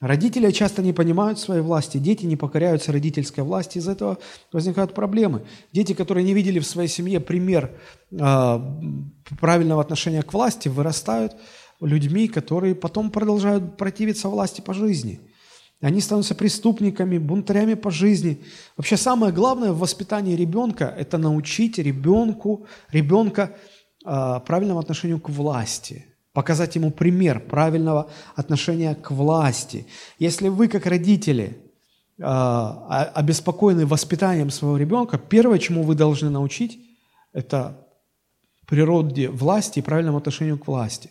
Родители часто не понимают своей власти, дети не покоряются родительской власти, из этого возникают проблемы. Дети, которые не видели в своей семье пример э, правильного отношения к власти, вырастают людьми, которые потом продолжают противиться власти по жизни. Они становятся преступниками, бунтарями по жизни. Вообще самое главное в воспитании ребенка – это научить ребенку, ребенка правильному отношению к власти, показать ему пример правильного отношения к власти. Если вы, как родители, а, обеспокоены воспитанием своего ребенка, первое, чему вы должны научить, это природе власти и правильному отношению к власти.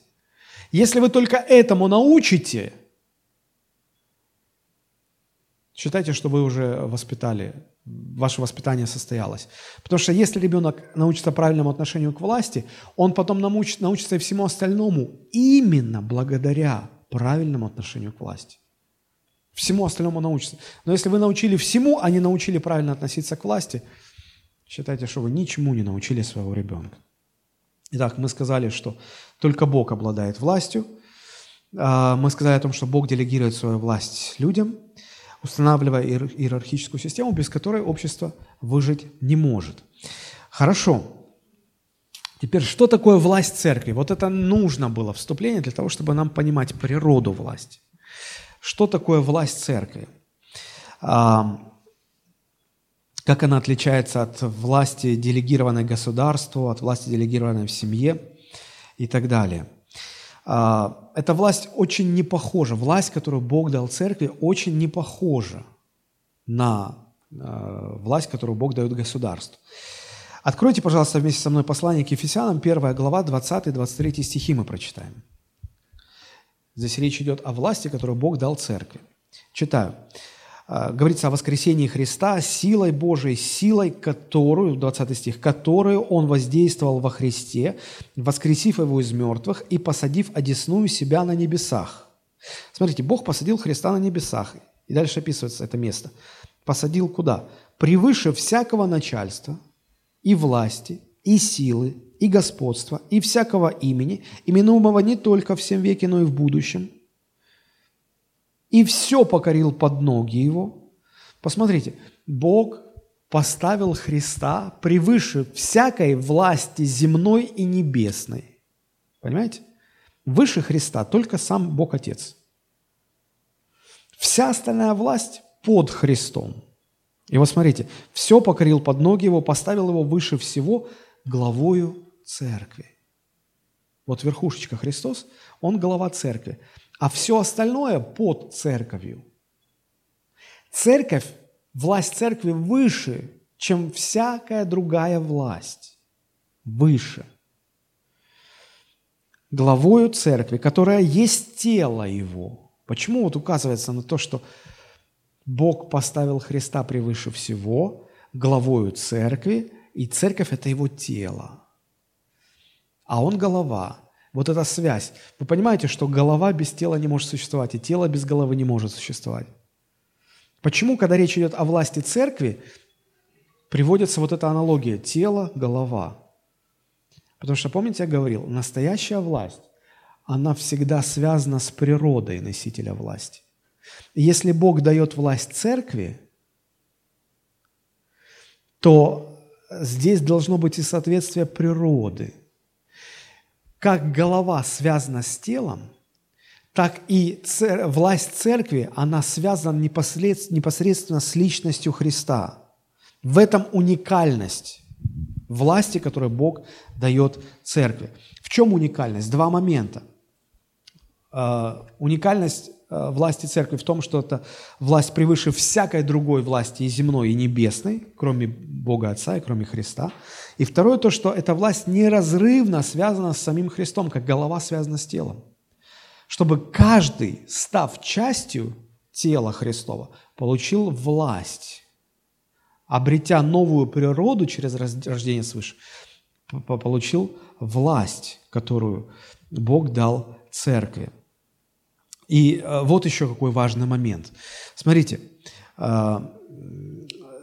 Если вы только этому научите, считайте, что вы уже воспитали ваше воспитание состоялось. Потому что если ребенок научится правильному отношению к власти, он потом научится, научится и всему остальному именно благодаря правильному отношению к власти. Всему остальному научится. Но если вы научили всему, а не научили правильно относиться к власти, считайте, что вы ничему не научили своего ребенка. Итак, мы сказали, что только Бог обладает властью. А, мы сказали о том, что Бог делегирует свою власть людям – устанавливая иерархическую систему, без которой общество выжить не может. Хорошо. Теперь, что такое власть церкви? Вот это нужно было вступление для того, чтобы нам понимать природу власти. Что такое власть церкви? А, как она отличается от власти, делегированной государству, от власти, делегированной в семье и так далее – эта власть очень не похожа, власть, которую Бог дал церкви, очень не похожа на а, власть, которую Бог дает государству. Откройте, пожалуйста, вместе со мной послание к Ефесянам, 1 глава, 20-23 стихи мы прочитаем. Здесь речь идет о власти, которую Бог дал церкви. Читаю. А, говорится о воскресении Христа силой Божией, силой которую, 20 стих, которую Он воздействовал во Христе, воскресив Его из мертвых и посадив одесную себя на небесах. Смотрите, Бог посадил Христа на небесах. И дальше описывается это место. Посадил куда? Превыше всякого начальства и власти, и силы, и господства, и всякого имени, именуемого не только в всем веке, но и в будущем – и все покорил под ноги его. Посмотрите, Бог поставил Христа превыше всякой власти земной и небесной. Понимаете? Выше Христа только сам Бог Отец. Вся остальная власть под Христом. И вот смотрите, все покорил под ноги его, поставил его выше всего главою церкви. Вот верхушечка Христос, он глава церкви а все остальное под церковью. Церковь, власть церкви выше, чем всякая другая власть. Выше. главою церкви, которая есть тело его. Почему вот указывается на то, что Бог поставил Христа превыше всего, главою церкви, и церковь – это его тело. А он голова. Вот эта связь. Вы понимаете, что голова без тела не может существовать, и тело без головы не может существовать. Почему, когда речь идет о власти церкви, приводится вот эта аналогия – тело, голова? Потому что, помните, я говорил, настоящая власть, она всегда связана с природой носителя власти. Если Бог дает власть церкви, то здесь должно быть и соответствие природы. Как голова связана с телом, так и цер... власть церкви, она связана непосредственно, непосредственно с личностью Христа. В этом уникальность власти, которую Бог дает церкви. В чем уникальность? Два момента. Uh, уникальность Э, власти церкви в том, что это власть превыше всякой другой власти и земной, и небесной, кроме Бога Отца и кроме Христа. И второе то, что эта власть неразрывно связана с самим Христом, как голова связана с телом. Чтобы каждый, став частью тела Христова, получил власть, обретя новую природу через рождение свыше, получил власть, которую Бог дал церкви. И э, вот еще какой важный момент. Смотрите, э,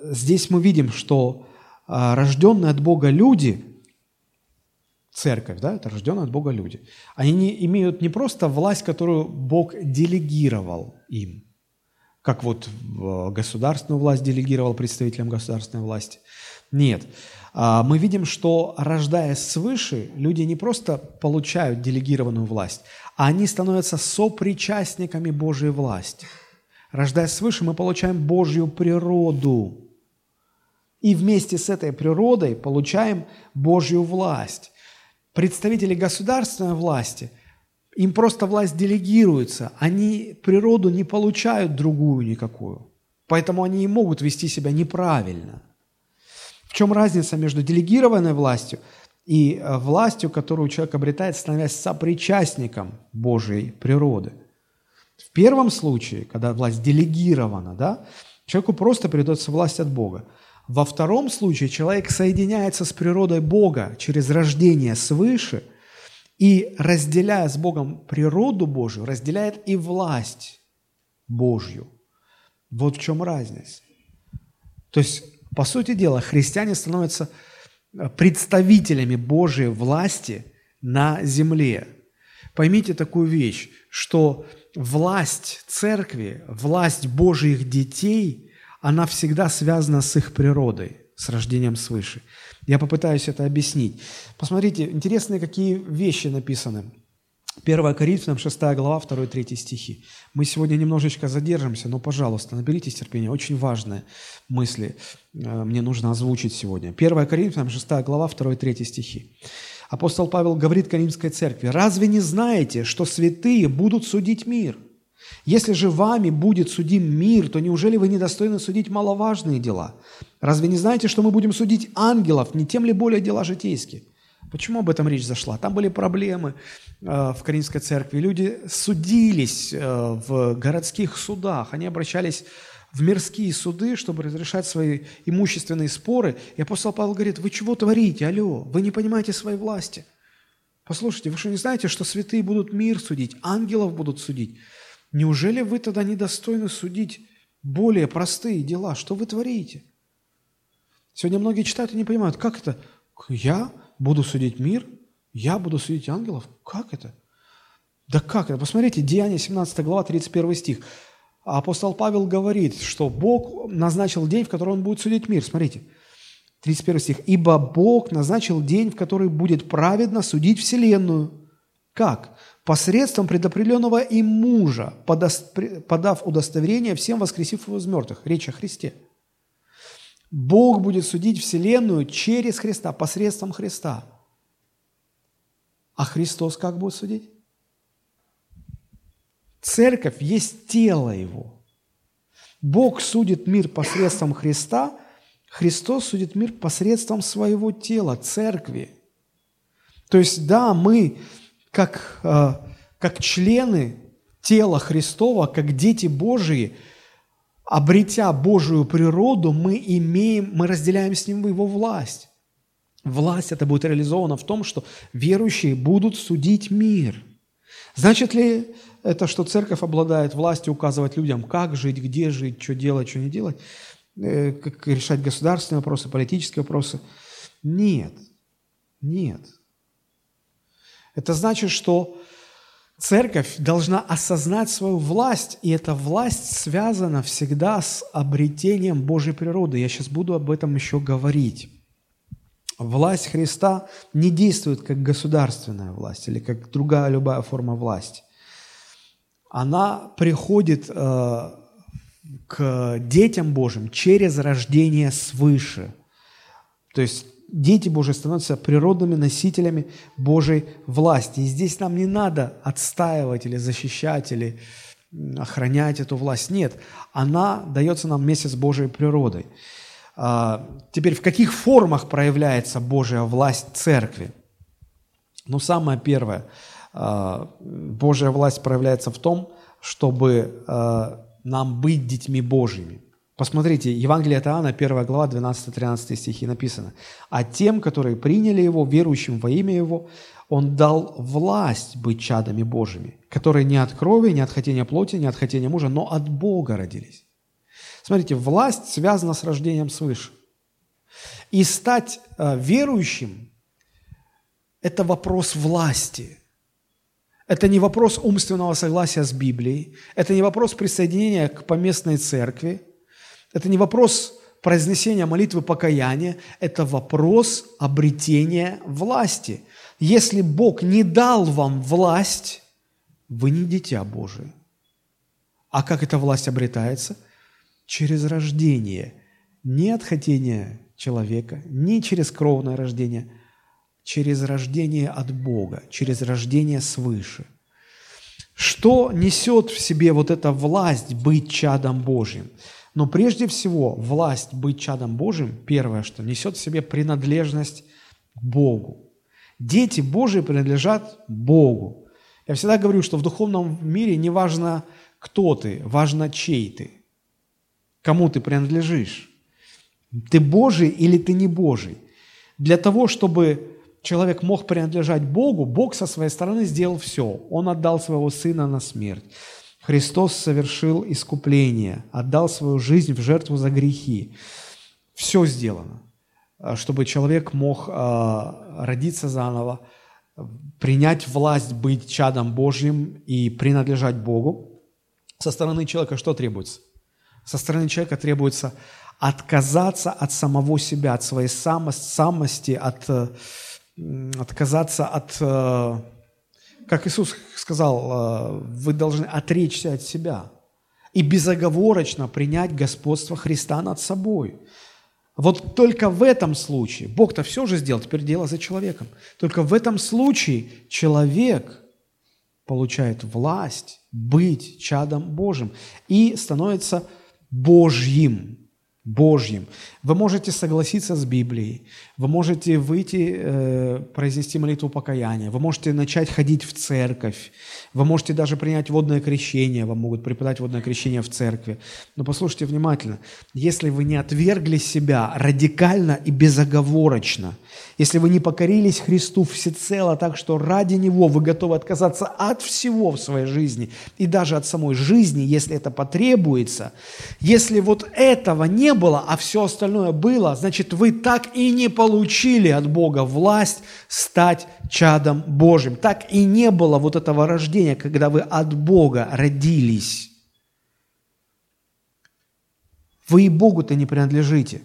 здесь мы видим, что рожденные от Бога люди, церковь, да, это рожденные от Бога люди, они не, имеют не просто власть, которую Бог делегировал им, как вот государственную власть делегировал представителям государственной власти. Нет, а, мы видим, что рождаясь свыше, люди не просто получают делегированную власть, а они становятся сопричастниками Божьей власти. Рождаясь свыше, мы получаем Божью природу. И вместе с этой природой получаем Божью власть. Представители государственной власти, им просто власть делегируется, они природу не получают другую никакую. Поэтому они и могут вести себя неправильно – в чем разница между делегированной властью и э, властью, которую человек обретает, становясь сопричастником Божьей природы? В первом случае, когда власть делегирована, да, человеку просто передается власть от Бога. Во втором случае человек соединяется с природой Бога через рождение свыше и, разделяя с Богом природу Божью, разделяет и власть Божью. Вот в чем разница. То есть по сути дела, христиане становятся э, представителями Божьей власти на земле. Поймите такую вещь, что власть церкви, власть Божьих детей, она всегда связана с их природой, с рождением свыше. Я попытаюсь это объяснить. Посмотрите, интересные какие вещи написаны. 1 Коринфянам 6 глава, 2-3 стихи. Мы сегодня немножечко задержимся, но, пожалуйста, наберитесь терпения. Очень важные мысли э, мне нужно озвучить сегодня. 1 Коринфянам 6 глава, 2-3 стихи. Апостол Павел говорит Коринфской церкви, «Разве не знаете, что святые будут судить мир? Если же вами будет судим мир, то неужели вы недостойны судить маловажные дела? Разве не знаете, что мы будем судить ангелов, не тем ли более дела житейские?» Почему об этом речь зашла? Там были проблемы э, в Каринской церкви. Люди судились э, в городских судах. Они обращались в мирские суды, чтобы разрешать свои имущественные споры. И апостол Павел говорит, вы чего творите, алло? Вы не понимаете своей власти. Послушайте, вы что не знаете, что святые будут мир судить, ангелов будут судить? Неужели вы тогда недостойны судить более простые дела? Что вы творите? Сегодня многие читают и не понимают, как это? Я буду судить мир, я буду судить ангелов? Как это? Да как это? Посмотрите, Деяние 17 глава, 31 стих. Апостол Павел говорит, что Бог назначил день, в который Он будет судить мир. Смотрите, 31 стих. «Ибо Бог назначил день, в который будет праведно судить вселенную». Как? Посредством предопределенного им мужа, подав удостоверение всем воскресив его из мертвых. Речь о Христе – Бог будет судить Вселенную через Христа, посредством Христа. А Христос как будет судить? Церковь есть тело Его. Бог судит мир посредством Христа, Христос судит мир посредством своего тела, церкви. То есть, да, мы как, э, как члены тела Христова, как дети Божии, обретя Божию природу, мы имеем, мы разделяем с Ним Его власть. Власть это будет реализована в том, что верующие будут судить мир. Значит ли это, что церковь обладает властью указывать людям, как жить, где жить, что делать, что не делать, э, как решать государственные вопросы, политические вопросы? Нет, нет. Это значит, что церковь должна осознать свою власть, и эта власть связана всегда с обретением Божьей природы. Я сейчас буду об этом еще говорить. Власть Христа не действует как государственная власть или как другая любая форма власти. Она приходит э, к детям Божьим через рождение свыше. То есть дети Божьи становятся природными носителями Божьей власти. И здесь нам не надо отстаивать или защищать, или охранять эту власть. Нет, она дается нам вместе с Божьей природой. А, теперь, в каких формах проявляется Божья власть церкви? Ну, самое первое, а, Божья власть проявляется в том, чтобы а, нам быть детьми Божьими. Посмотрите, Евангелие от Иоанна, 1 глава, 12-13 стихи написано. «А тем, которые приняли Его, верующим во имя Его, Он дал власть быть чадами Божьими, которые не от крови, не от хотения плоти, не от хотения мужа, но от Бога родились». Смотрите, власть связана с рождением свыше. И стать э, верующим – это вопрос власти. Это не вопрос умственного согласия с Библией. Это не вопрос присоединения к поместной церкви. Это не вопрос произнесения молитвы покаяния. Это вопрос обретения власти. Если Бог не дал вам власть, вы не дитя Божие. А как эта власть обретается – через рождение, не от хотения человека, не через кровное рождение, через рождение от Бога, через рождение свыше. Что несет в себе вот эта власть быть чадом Божьим? Но прежде всего, власть быть чадом Божьим, первое, что несет в себе принадлежность к Богу. Дети Божьи принадлежат Богу. Я всегда говорю, что в духовном мире не важно, кто ты, важно, чей ты кому ты принадлежишь. Ты Божий или ты не Божий. Для того, чтобы человек мог принадлежать Богу, Бог со своей стороны сделал все. Он отдал своего Сына на смерть. Христос совершил искупление, отдал свою жизнь в жертву за грехи. Все сделано, чтобы человек мог а, родиться заново, принять власть, быть чадом Божьим и принадлежать Богу. Со стороны человека что требуется? Со стороны человека требуется отказаться от самого себя, от своей самости, от, отказаться от, э, как Иисус сказал, э, вы должны отречься от себя и безоговорочно принять господство Христа над собой. Вот только в этом случае, Бог-то все же сделал, теперь дело за человеком. Только в этом случае человек получает власть быть чадом Божьим и становится Божьим. Божьим. Вы можете согласиться с Библией, вы можете выйти, э, произнести молитву покаяния, вы можете начать ходить в церковь, вы можете даже принять водное крещение, вам могут преподать водное крещение в церкви. Но послушайте внимательно, если вы не отвергли себя радикально и безоговорочно, если вы не покорились Христу всецело так, что ради Него вы готовы отказаться от всего в своей жизни и даже от самой жизни, если это потребуется, если вот этого не было, а все остальное было, значит, вы так и не получили от Бога власть стать чадом Божьим. Так и не было вот этого рождения, когда вы от Бога родились. Вы и Богу-то не принадлежите.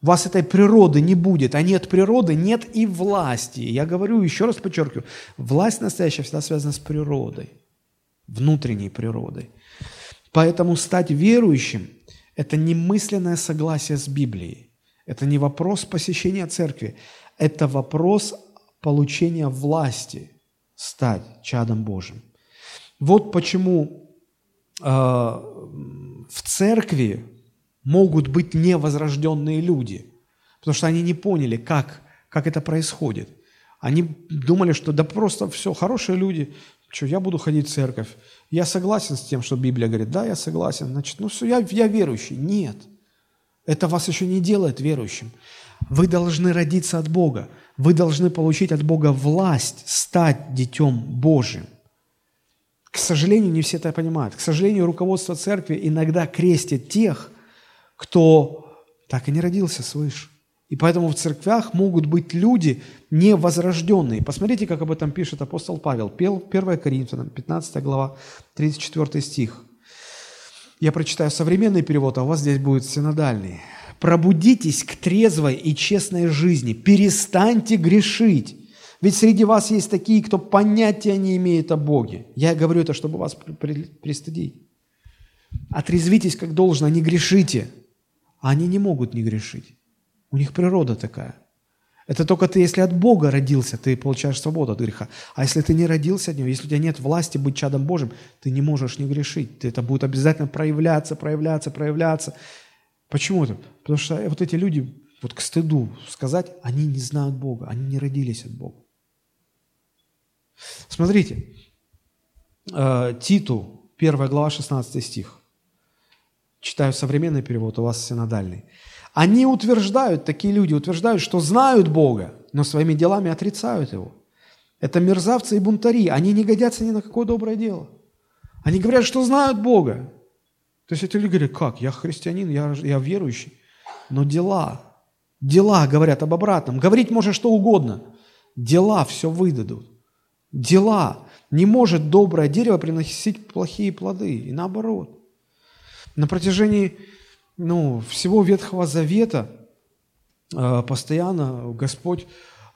У вас этой природы не будет, а нет природы, нет и власти. Я говорю, еще раз подчеркиваю, власть настоящая всегда связана с природой, внутренней природой. Поэтому стать верующим – это не мысленное согласие с Библией. Это не вопрос посещения церкви. Это вопрос получения власти стать чадом Божьим. Вот почему э, в церкви могут быть невозрожденные люди, потому что они не поняли, как, как это происходит. Они думали, что да просто все, хорошие люди, что я буду ходить в церковь. Я согласен с тем, что Библия говорит, да, я согласен, значит, ну все, я, я верующий. Нет, это вас еще не делает верующим. Вы должны родиться от Бога. Вы должны получить от Бога власть стать детем Божьим. К сожалению, не все это понимают. К сожалению, руководство церкви иногда крестит тех, кто так и не родился свыше. И поэтому в церквях могут быть люди невозрожденные. Посмотрите, как об этом пишет апостол Павел. 1 Коринфянам, 15 глава, 34 стих. Я прочитаю современный перевод, а у вас здесь будет синодальный. «Пробудитесь к трезвой и честной жизни, перестаньте грешить, ведь среди вас есть такие, кто понятия не имеет о Боге. Я говорю это, чтобы вас пристыдить. Отрезвитесь как должно, не грешите. А они не могут не грешить. У них природа такая. Это только ты, если от Бога родился, ты получаешь свободу от греха. А если ты не родился от Него, если у тебя нет власти быть чадом Божьим, ты не можешь не грешить. Ты, это будет обязательно проявляться, проявляться, проявляться. Почему это? Потому что вот эти люди, вот к стыду сказать, они не знают Бога, они не родились от Бога. Смотрите, э, Титу, 1 глава, 16 стих. Читаю современный перевод, у вас синодальный. Они утверждают, такие люди утверждают, что знают Бога, но своими делами отрицают Его. Это мерзавцы и бунтари, они не годятся ни на какое доброе дело. Они говорят, что знают Бога. То есть эти люди говорят, как, я христианин, я, я верующий. Но дела, дела говорят об обратном. Говорить может что угодно. Дела все выдадут. Дела. Не может доброе дерево приносить плохие плоды. И наоборот. На протяжении ну, всего Ветхого Завета э, постоянно Господь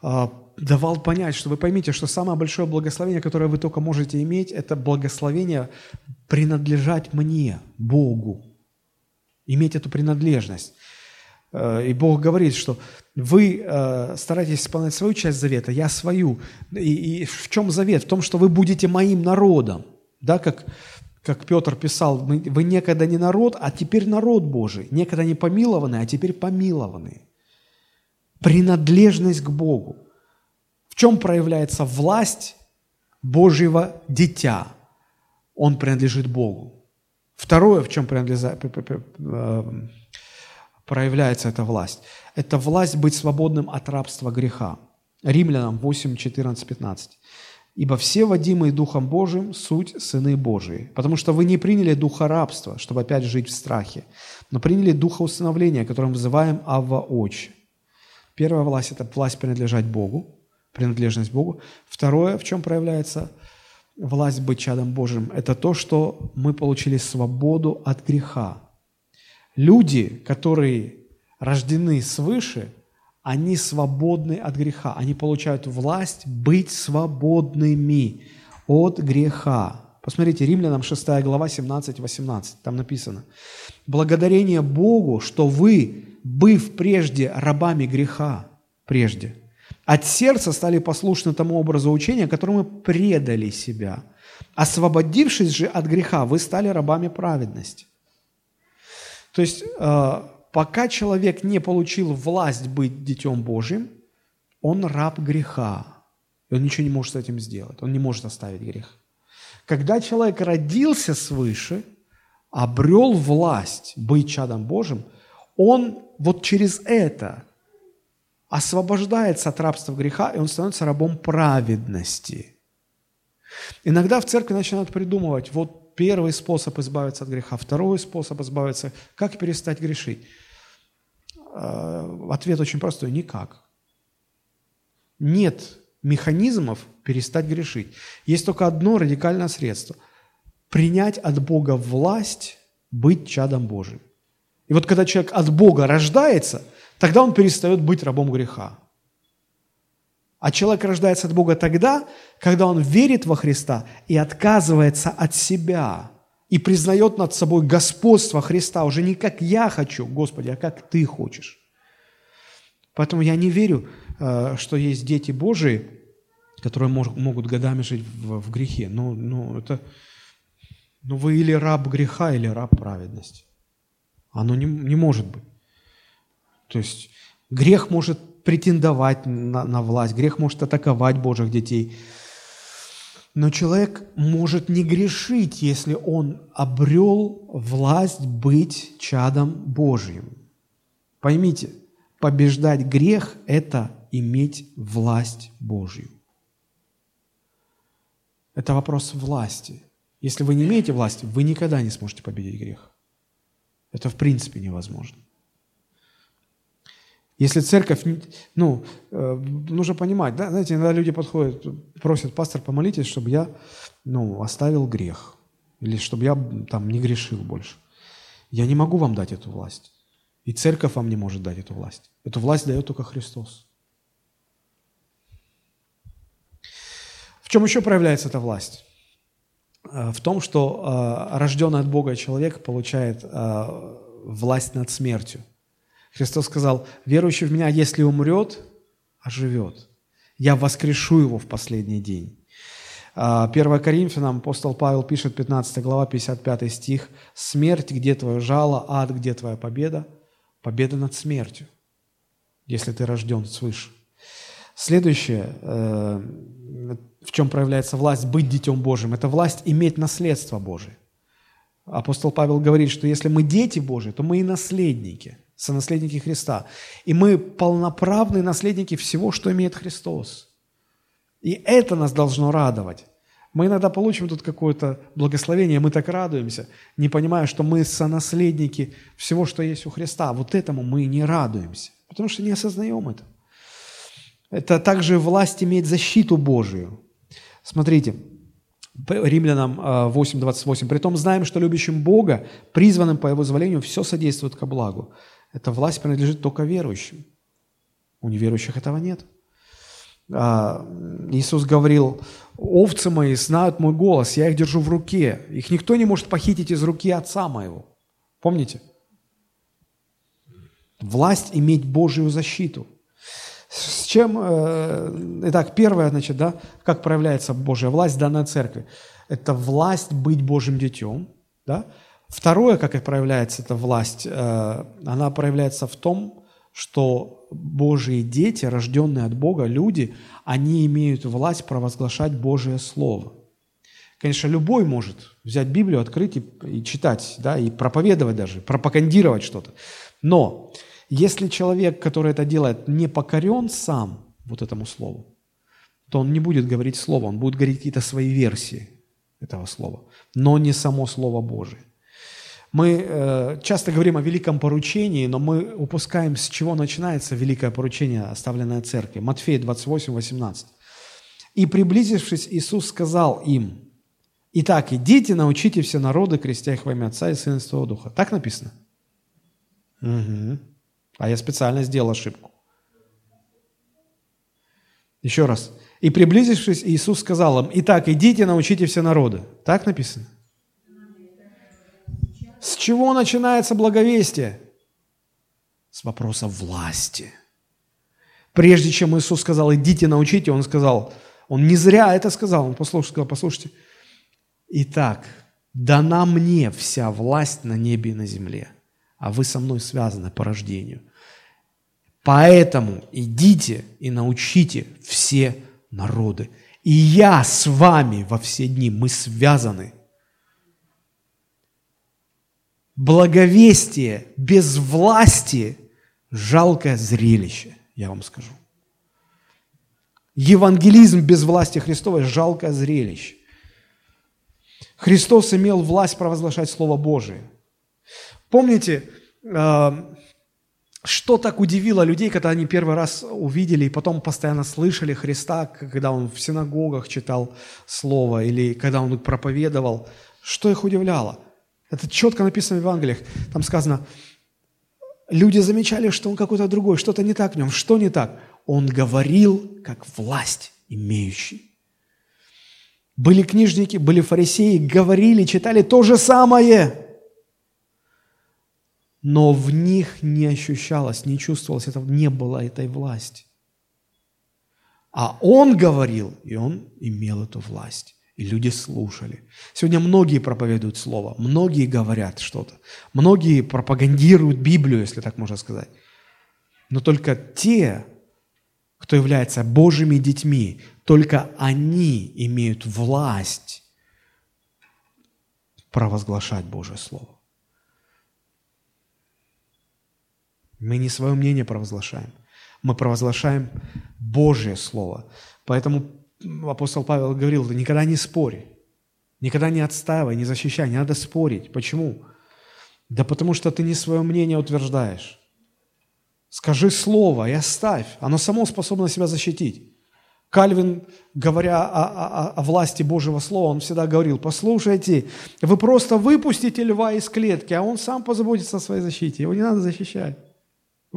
э, давал понять, что вы поймите, что самое большое благословение, которое вы только можете иметь, это благословение принадлежать мне, Богу. Иметь эту принадлежность. Э, и Бог говорит, что вы стараетесь исполнять свою часть завета, я свою. И, и в чем завет? В том, что вы будете моим народом. Да, как как Петр писал, вы некогда не народ, а теперь народ Божий. Некогда не помилованный, а теперь помилованный. Принадлежность к Богу. В чем проявляется власть Божьего дитя? Он принадлежит Богу. Второе, в чем э, проявляется эта власть, это власть быть свободным от рабства греха. Римлянам 8, 14, 15. Ибо все водимые Духом Божиим – суть сыны Божии. Потому что вы не приняли духа рабства, чтобы опять жить в страхе, но приняли духа усыновления, которым называем Авва Очи. Первая власть – это власть принадлежать Богу, принадлежность Богу. Второе, в чем проявляется власть быть чадом Божьим, это то, что мы получили свободу от греха. Люди, которые рождены свыше – они свободны от греха. Они получают власть быть свободными от греха. Посмотрите, Римлянам 6 глава 17-18, там написано. «Благодарение Богу, что вы, быв прежде рабами греха, прежде, от сердца стали послушны тому образу учения, которому предали себя. Освободившись же от греха, вы стали рабами праведности». То есть э, Пока человек не получил власть быть детем Божьим, он раб греха. И он ничего не может с этим сделать. Он не может оставить грех. Когда человек родился свыше, обрел власть быть чадом Божьим, он вот через это освобождается от рабства греха, и он становится рабом праведности. Иногда в церкви начинают придумывать, вот первый способ избавиться от греха, второй способ избавиться, как перестать грешить. Э, ответ очень простой – никак. Нет механизмов перестать грешить. Есть только одно радикальное средство – принять от Бога власть быть чадом Божьим. И вот когда человек от Бога рождается, тогда он перестает быть рабом греха. А человек рождается от Бога тогда, когда он верит во Христа и отказывается от себя – и признает над собой господство Христа уже не как я хочу, Господи, а как Ты хочешь. Поэтому я не верю, э, что есть дети Божии, которые могут годами жить в, грехе. Ну, ну, это, ну, вы или раб греха, или раб праведности. Оно не, не может быть. То есть грех может претендовать на, на власть, грех может атаковать Божьих детей. Но человек может не грешить, если он обрел власть быть чадом Божьим. Поймите, побеждать грех – это иметь власть Божью. Это вопрос власти. Если вы не имеете власти, вы никогда не сможете победить грех. Это в принципе невозможно. Если церковь, ну, э, нужно понимать, да, знаете, иногда люди подходят, просят, пастор, помолитесь, чтобы я, ну, оставил грех, или чтобы я там не грешил больше. Я не могу вам дать эту власть. И церковь вам не может дать эту власть. Эту власть дает только Христос. В чем еще проявляется эта власть? Э, в том, что э, рожденный от Бога человек получает власть над смертью – Христос сказал, верующий в Меня, если умрет, оживет. Я воскрешу его в последний день. 1 а, Коринфянам апостол Павел пишет, 15 глава, 55 стих, «Смерть, где твое жало, ад, где твоя победа? Победа над смертью, если ты рожден свыше». Следующее, э, в чем проявляется власть быть Детем Божьим, это власть иметь наследство Божие. Апостол Павел говорит, что если мы дети Божьи, то мы и наследники – сонаследники Христа. И мы полноправные наследники всего, что имеет Христос. И это нас должно радовать. Мы иногда получим тут какое-то благословение, мы так радуемся, не понимая, что мы сонаследники всего, что есть у Христа. Вот этому мы не радуемся, потому что не осознаем это. Это также власть иметь защиту Божию. Смотрите, Римлянам 8.28. «Э, «Притом знаем, что любящим Бога, призванным по Его зволению, все содействует ко благу, эта власть принадлежит только верующим. У неверующих этого нет. А, Иисус говорил, овцы мои знают мой голос, я их держу в руке. Их никто не может похитить из руки Отца моего. Помните? Власть иметь Божью защиту. С чем, э, итак, первое, значит, да, как проявляется Божья власть, данная церкви. Это власть быть Божьим детем, да, Второе, как и проявляется эта власть, э, она проявляется в том, что Божьи дети, рожденные от Бога, люди, они имеют власть провозглашать Божие Слово. Конечно, любой может взять Библию, открыть и, и читать, да, и проповедовать даже, пропагандировать что-то. Но если человек, который это делает, не покорен сам вот этому слову, то он не будет говорить слово, он будет говорить какие-то свои версии этого слова, но не само Слово Божие. Мы э, часто говорим о великом поручении, но мы упускаем, с чего начинается великое поручение, оставленное церкви. Матфея 28, 18. «И приблизившись, Иисус сказал им, «Итак, идите, научите все народы, крестя их во имя Отца и Сына и Святого Духа». Так написано? Угу. А я специально сделал ошибку. Еще раз. «И приблизившись, Иисус сказал им, «Итак, идите, научите все народы». Так написано? С чего начинается благовестие? С вопроса власти. Прежде чем Иисус сказал, идите научите, Он сказал, Он не зря это сказал, Он послушал, сказал, послушайте, итак, дана мне вся власть на небе и на земле, а вы со мной связаны по рождению. Поэтому идите и научите все народы. И я с вами во все дни, мы связаны благовестие без власти – жалкое зрелище, я вам скажу. Евангелизм без власти Христовой – жалкое зрелище. Христос имел власть провозглашать Слово Божие. Помните, э, что так удивило людей, когда они первый раз увидели и потом постоянно слышали Христа, когда Он в синагогах читал Слово или когда Он проповедовал? Что их удивляло? Это четко написано в Евангелиях. Там сказано, люди замечали, что он какой-то другой, что-то не так в нем. Что не так? Он говорил, как власть имеющий. Были книжники, были фарисеи, говорили, читали то же самое. Но в них не ощущалось, не чувствовалось этого, не было этой власти. А он говорил, и он имел эту власть. И люди слушали. Сегодня многие проповедуют Слово, многие говорят что-то, многие пропагандируют Библию, если так можно сказать. Но только те, кто является Божьими детьми, только они имеют власть провозглашать Божье Слово. Мы не свое мнение провозглашаем, мы провозглашаем Божье Слово. Поэтому апостол Павел говорил, никогда не спори, никогда не отстаивай, не защищай, не надо спорить. Почему? Да потому что ты не свое мнение утверждаешь. Скажи слово и оставь. Оно само способно себя защитить. Кальвин, говоря о, о, о власти Божьего Слова, он всегда говорил, послушайте, вы просто выпустите льва из клетки, а он сам позаботится о своей защите, его не надо защищать.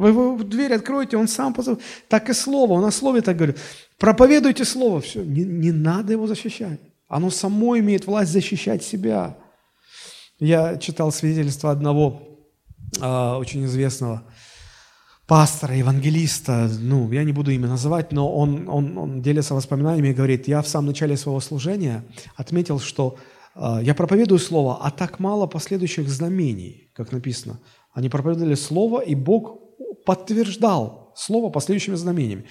Вы, вы дверь откроете, он сам позаботится. Так и слово, он о слове так говорит. Проповедуйте слово, все, не, не надо его защищать. Оно само имеет власть защищать себя. Я читал свидетельство одного э, очень известного пастора, евангелиста, ну, я не буду имя называть, но он, он, он делится воспоминаниями и говорит, я в самом начале своего служения отметил, что э, я проповедую Слово, а так мало последующих знамений, как написано. Они проповедовали Слово, и Бог подтверждал Слово последующими знамениями.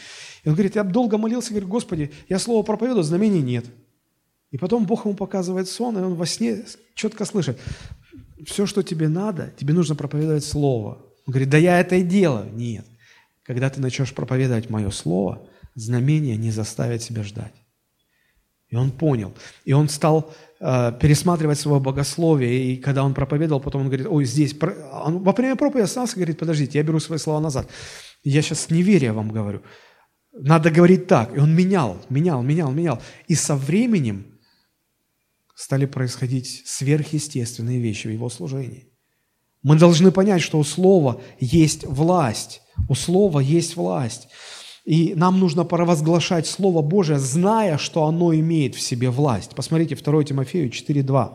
И он говорит, я долго молился, говорит, Господи, я Слово проповедую, знамений нет. И потом Бог ему показывает сон, и он во сне четко слышит, все, что тебе надо, тебе нужно проповедовать Слово. Он говорит, да я это и делаю. Нет. Когда ты начнешь проповедовать мое слово, знамение не заставит себя ждать. И он понял. И он стал пересматривать свое богословие. И когда он проповедовал, потом он говорит, ой, здесь... Он, во время проповеди остался, говорит, подождите, я беру свои слова назад. Я сейчас неверие вам говорю. Надо говорить так. И он менял, менял, менял, менял. И со временем стали происходить сверхъестественные вещи в его служении. Мы должны понять, что у Слова есть власть. У Слова есть власть. И нам нужно провозглашать Слово Божие, зная, что оно имеет в себе власть. Посмотрите, 2 Тимофею 4.2.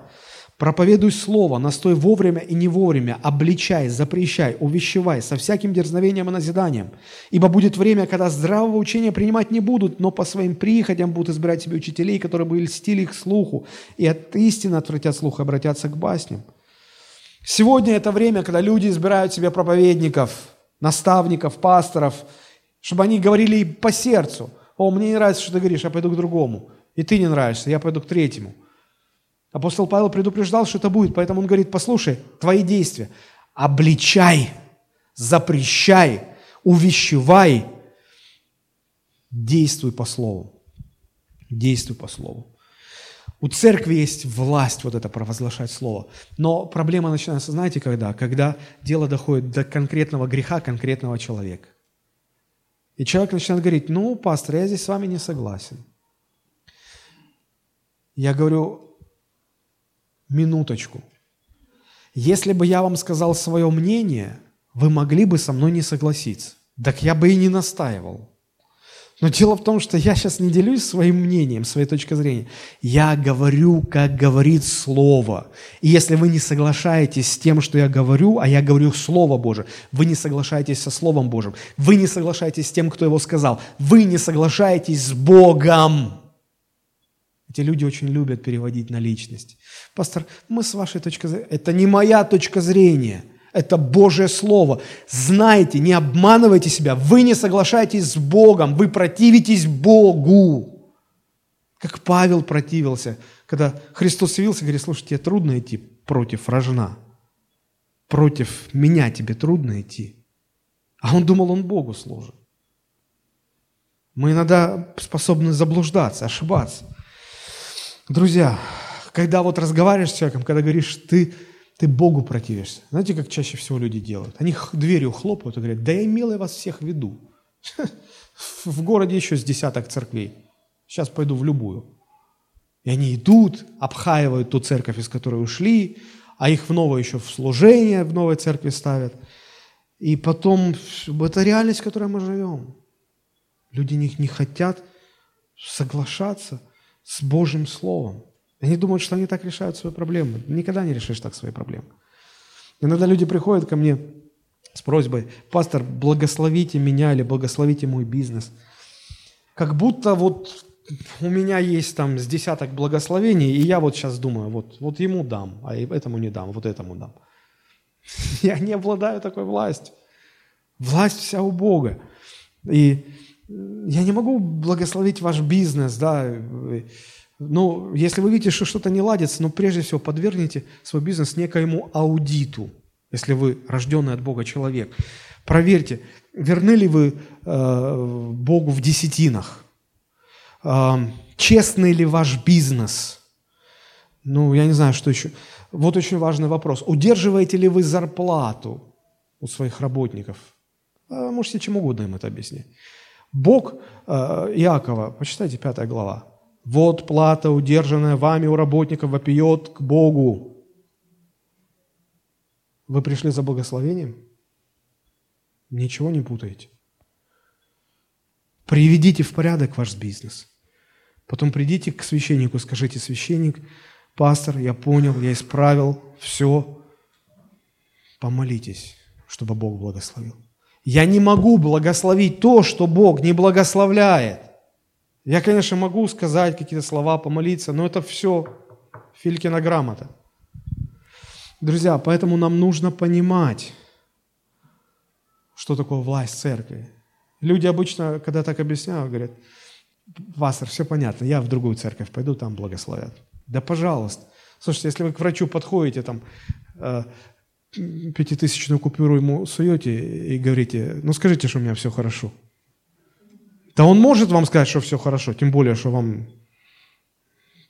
«Проповедуй Слово, настой вовремя и не вовремя, обличай, запрещай, увещевай со всяким дерзновением и назиданием. Ибо будет время, когда здравого учения принимать не будут, но по своим приходям будут избирать себе учителей, которые бы льстили их слуху, и от истины отвратят слух и обратятся к басням. Сегодня это время, когда люди избирают себе проповедников, наставников, пасторов, чтобы они говорили по сердцу. О, мне не нравится, что ты говоришь, я пойду к другому. И ты не нравишься, я пойду к третьему. Апостол Павел предупреждал, что это будет, поэтому он говорит, послушай, твои действия, обличай, запрещай, увещевай, действуй по слову. Действуй по слову. У церкви есть власть вот это провозглашать слово. Но проблема начинается, знаете, когда? Когда дело доходит до конкретного греха конкретного человека. И человек начинает говорить, ну, пастор, я здесь с вами не согласен. Я говорю, минуточку. Если бы я вам сказал свое мнение, вы могли бы со мной не согласиться. Так я бы и не настаивал. Но дело в том, что я сейчас не делюсь своим мнением, своей точкой зрения. Я говорю, как говорит Слово. И если вы не соглашаетесь с тем, что я говорю, а я говорю Слово Божие, вы не соглашаетесь со Словом Божьим, вы не соглашаетесь с тем, кто его сказал, вы не соглашаетесь с Богом. Эти люди очень любят переводить на личность. Пастор, мы с вашей точки зрения, это не моя точка зрения – это Божье Слово. Знайте, не обманывайте себя. Вы не соглашаетесь с Богом, вы противитесь Богу. Как Павел противился, когда Христос явился, говорит, слушай, тебе трудно идти против рожна. Против меня тебе трудно идти. А он думал, он Богу служит. Мы иногда способны заблуждаться, ошибаться. Друзья, когда вот разговариваешь с человеком, когда говоришь, ты ты Богу противишься. Знаете, как чаще всего люди делают? Они дверью хлопают и говорят, да я имел я вас всех в виду. В городе еще с десяток церквей. Сейчас пойду в любую. И они идут, обхаивают ту церковь, из которой ушли, а их в новое еще в служение в новой церкви ставят. И потом, это реальность, в которой мы живем. Люди не, не хотят соглашаться с Божьим Словом. Они думают, что они так решают свои проблемы. Никогда не решишь так свои проблемы. Иногда люди приходят ко мне с просьбой, пастор, благословите меня или благословите мой бизнес. Как будто вот у меня есть там с десяток благословений, и я вот сейчас думаю, вот, вот ему дам, а этому не дам, вот этому дам. Я не обладаю такой властью. Власть вся у Бога. И я не могу благословить ваш бизнес, да, ну, если вы видите, что что-то не ладится, ну, прежде всего, подвергните свой бизнес некоему аудиту, если вы рожденный от Бога человек. Проверьте, верны ли вы э, Богу в десятинах, э, честный ли ваш бизнес. Ну, я не знаю, что еще. Вот очень важный вопрос. Удерживаете ли вы зарплату у своих работников? А можете чем угодно им это объяснить. Бог э, Иакова, почитайте 5 глава. «Вот плата, удержанная вами у работников, вопиет к Богу». Вы пришли за благословением? Ничего не путаете. Приведите в порядок ваш бизнес. Потом придите к священнику, скажите, священник, пастор, я понял, я исправил, все. Помолитесь, чтобы Бог благословил. Я не могу благословить то, что Бог не благословляет. Я, конечно, могу сказать какие-то слова, помолиться, но это все Филькина грамота. Друзья, поэтому нам нужно понимать, что такое власть церкви. Люди обычно, когда так объясняют, говорят, пастор, все понятно, я в другую церковь пойду, там благословят. Да пожалуйста. Слушайте, если вы к врачу подходите, там, э, пятитысячную купюру ему суете и говорите, ну скажите, что у меня все хорошо. Да он может вам сказать, что все хорошо, тем более, что вам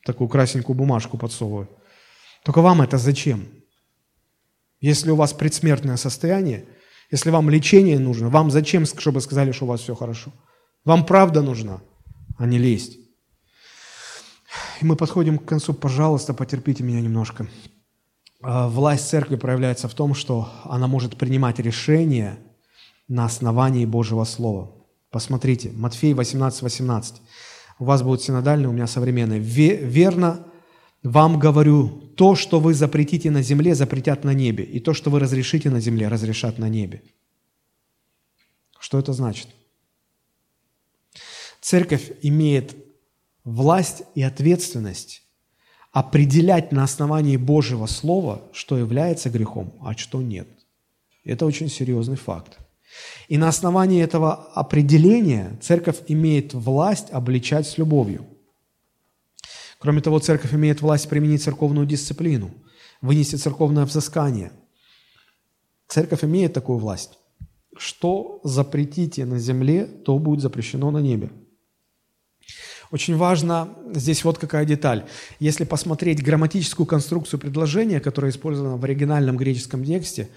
такую красненькую бумажку подсовывают. Только вам это зачем? Если у вас предсмертное состояние, если вам лечение нужно, вам зачем, чтобы сказали, что у вас все хорошо? Вам правда нужна, а не лезть. И мы подходим к концу. Пожалуйста, потерпите меня немножко. А, власть церкви проявляется в том, что она может принимать решения на основании Божьего Слова. Посмотрите, Матфей 18, 18. У вас будет синодальный, у меня современный. «Верно вам говорю, то, что вы запретите на земле, запретят на небе, и то, что вы разрешите на земле, разрешат на небе». Что это значит? Церковь имеет власть и ответственность определять на основании Божьего Слова, что является грехом, а что нет. Это очень серьезный факт. И на основании этого определения церковь имеет власть обличать с любовью. Кроме того, церковь имеет власть применить церковную дисциплину, вынести церковное взыскание. Церковь имеет такую власть. Что запретите на земле, то будет запрещено на небе. Очень важно здесь вот какая деталь. Если посмотреть грамматическую конструкцию предложения, которая использована в оригинальном греческом тексте,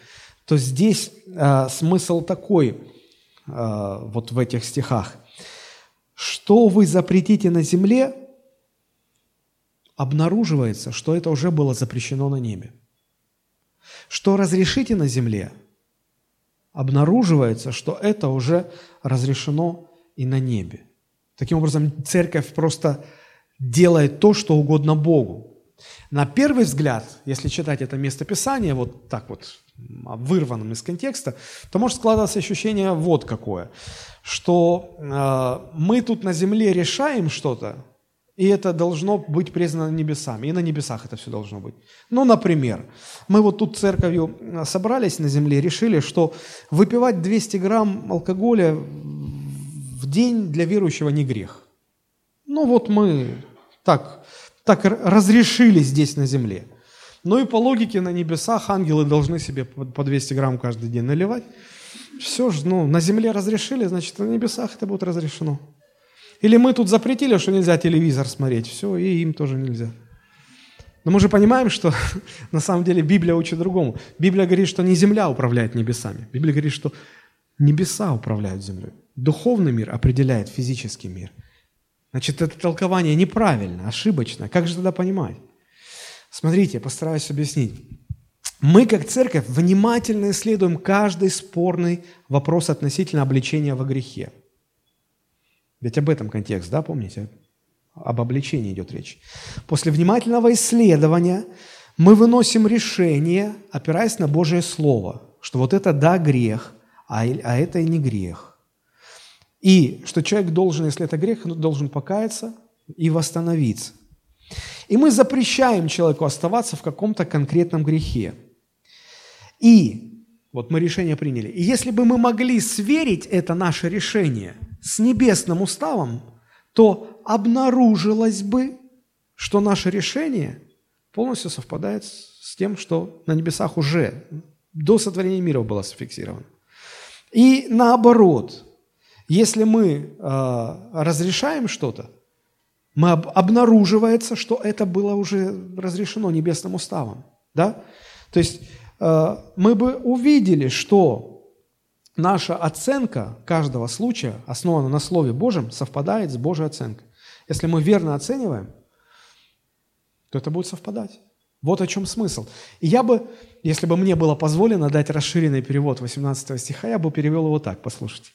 то здесь э, смысл такой, э, вот в этих стихах. Что вы запретите на земле, обнаруживается, что это уже было запрещено на небе. Что разрешите на земле, обнаруживается, что это уже разрешено и на небе. Таким образом, церковь просто делает то, что угодно Богу. На первый взгляд, если читать это местописание вот так вот, вырванным из контекста, то может складываться ощущение вот какое, что э, мы тут на земле решаем что-то, и это должно быть признано небесами, и на небесах это все должно быть. Ну, например, мы вот тут церковью собрались на земле, решили, что выпивать 200 грамм алкоголя в день для верующего не грех. Ну вот мы так, так разрешили здесь на земле. Ну и по логике на небесах ангелы должны себе по 200 грамм каждый день наливать. Все же, ну, на земле разрешили, значит, на небесах это будет разрешено. Или мы тут запретили, что нельзя телевизор смотреть, все, и им тоже нельзя. Но мы же понимаем, что на самом деле Библия учит другому. Библия говорит, что не земля управляет небесами. Библия говорит, что небеса управляют землей. Духовный мир определяет физический мир. Значит, это толкование неправильно, ошибочно. Как же тогда понимать? Смотрите, постараюсь объяснить. Мы, как церковь, внимательно исследуем каждый спорный вопрос относительно обличения во грехе. Ведь об этом контекст, да, помните? Об обличении идет речь. После внимательного исследования мы выносим решение, опираясь на Божье Слово, что вот это да, грех, а, а это и не грех. И что человек должен, если это грех, должен покаяться и восстановиться. И мы запрещаем человеку оставаться в каком-то конкретном грехе. И Вот мы решение приняли. И если бы мы могли сверить это наше решение с небесным уставом, то обнаружилось бы, что наше решение полностью совпадает с тем, что на небесах уже до сотворения мира было зафиксировано. И наоборот, если мы э, разрешаем что-то, мы об, обнаруживается, что это было уже разрешено небесным уставом. Да? То есть э, мы бы увидели, что наша оценка каждого случая, основана на Слове Божьем, совпадает с Божьей оценкой. Если мы верно оцениваем, то это будет совпадать. Вот о чем смысл. И я бы, если бы мне было позволено дать расширенный перевод 18 стиха, я бы перевел его так, послушайте.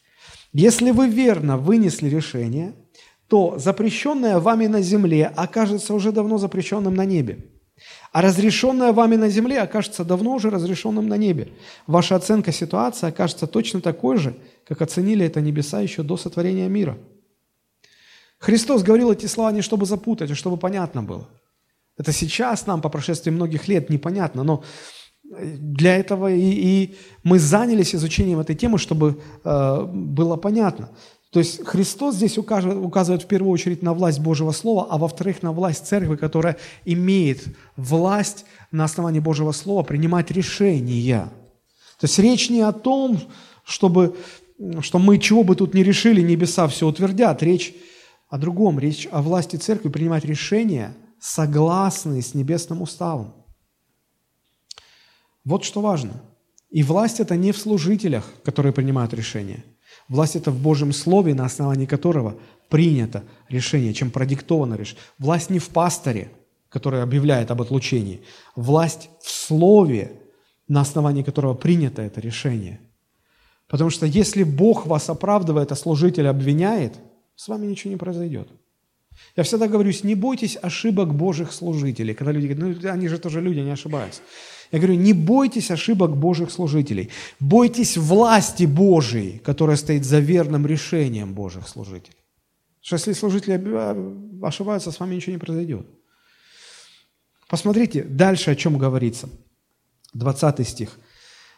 Если вы верно вынесли решение, то запрещенное вами на земле окажется уже давно запрещенным на небе. А разрешенное вами на земле окажется давно уже разрешенным на небе. Ваша оценка ситуации окажется точно такой же, как оценили это небеса еще до сотворения мира. Христос говорил эти слова не чтобы запутать, а чтобы понятно было. Это сейчас нам по прошествии многих лет непонятно, но для этого и, и мы занялись изучением этой темы, чтобы э, было понятно. То есть Христос здесь указывает, указывает в первую очередь на власть Божьего Слова, а во-вторых, на власть Церкви, которая имеет власть на основании Божьего Слова принимать решения. То есть речь не о том, чтобы, что мы чего бы тут ни решили, небеса все утвердят. Речь о другом. Речь о власти Церкви принимать решения, согласные с небесным уставом. Вот что важно. И власть это не в служителях, которые принимают решения. Власть это в Божьем Слове, на основании которого принято решение, чем продиктовано решение. Власть не в пасторе, который объявляет об отлучении. Власть в Слове, на основании которого принято это решение. Потому что если Бог вас оправдывает, а служитель обвиняет, с вами ничего не произойдет. Я всегда говорю, не бойтесь ошибок Божьих служителей. Когда люди говорят, ну они же тоже люди, не ошибаются. Я говорю, не бойтесь ошибок Божьих служителей. Бойтесь власти Божией, которая стоит за верным решением Божьих служителей. Что если служители ошибаются, с вами ничего не произойдет. Посмотрите, дальше о чем говорится. 20 стих.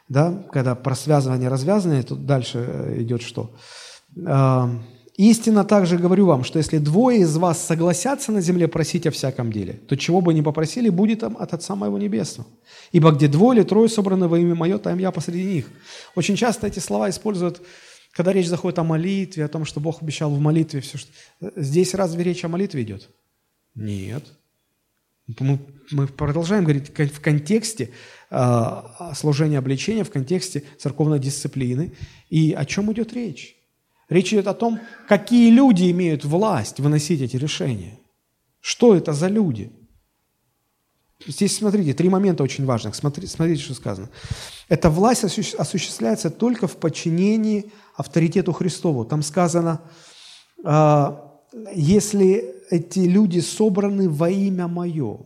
Да, когда про связывание развязанное, тут дальше э, идет что? Истинно также говорю вам, что если двое из вас согласятся на земле просить о всяком деле, то чего бы ни попросили, будет там от Отца Моего Небесного. Ибо где двое или трое собраны во имя Мое, там я посреди них. Очень часто эти слова используют, когда речь заходит о молитве, о том, что Бог обещал в молитве. Все, что... Здесь разве речь о молитве идет? Нет. Мы, мы продолжаем говорить в контексте э, служения обличения, в контексте церковной дисциплины. И о чем идет речь? Речь идет о том, какие люди имеют власть выносить эти решения. Что это за люди? Здесь, смотрите, три момента очень важных. Смотрите, смотрите, что сказано. Эта власть осуществляется только в подчинении авторитету Христову. Там сказано, а, если эти люди собраны во имя Мое.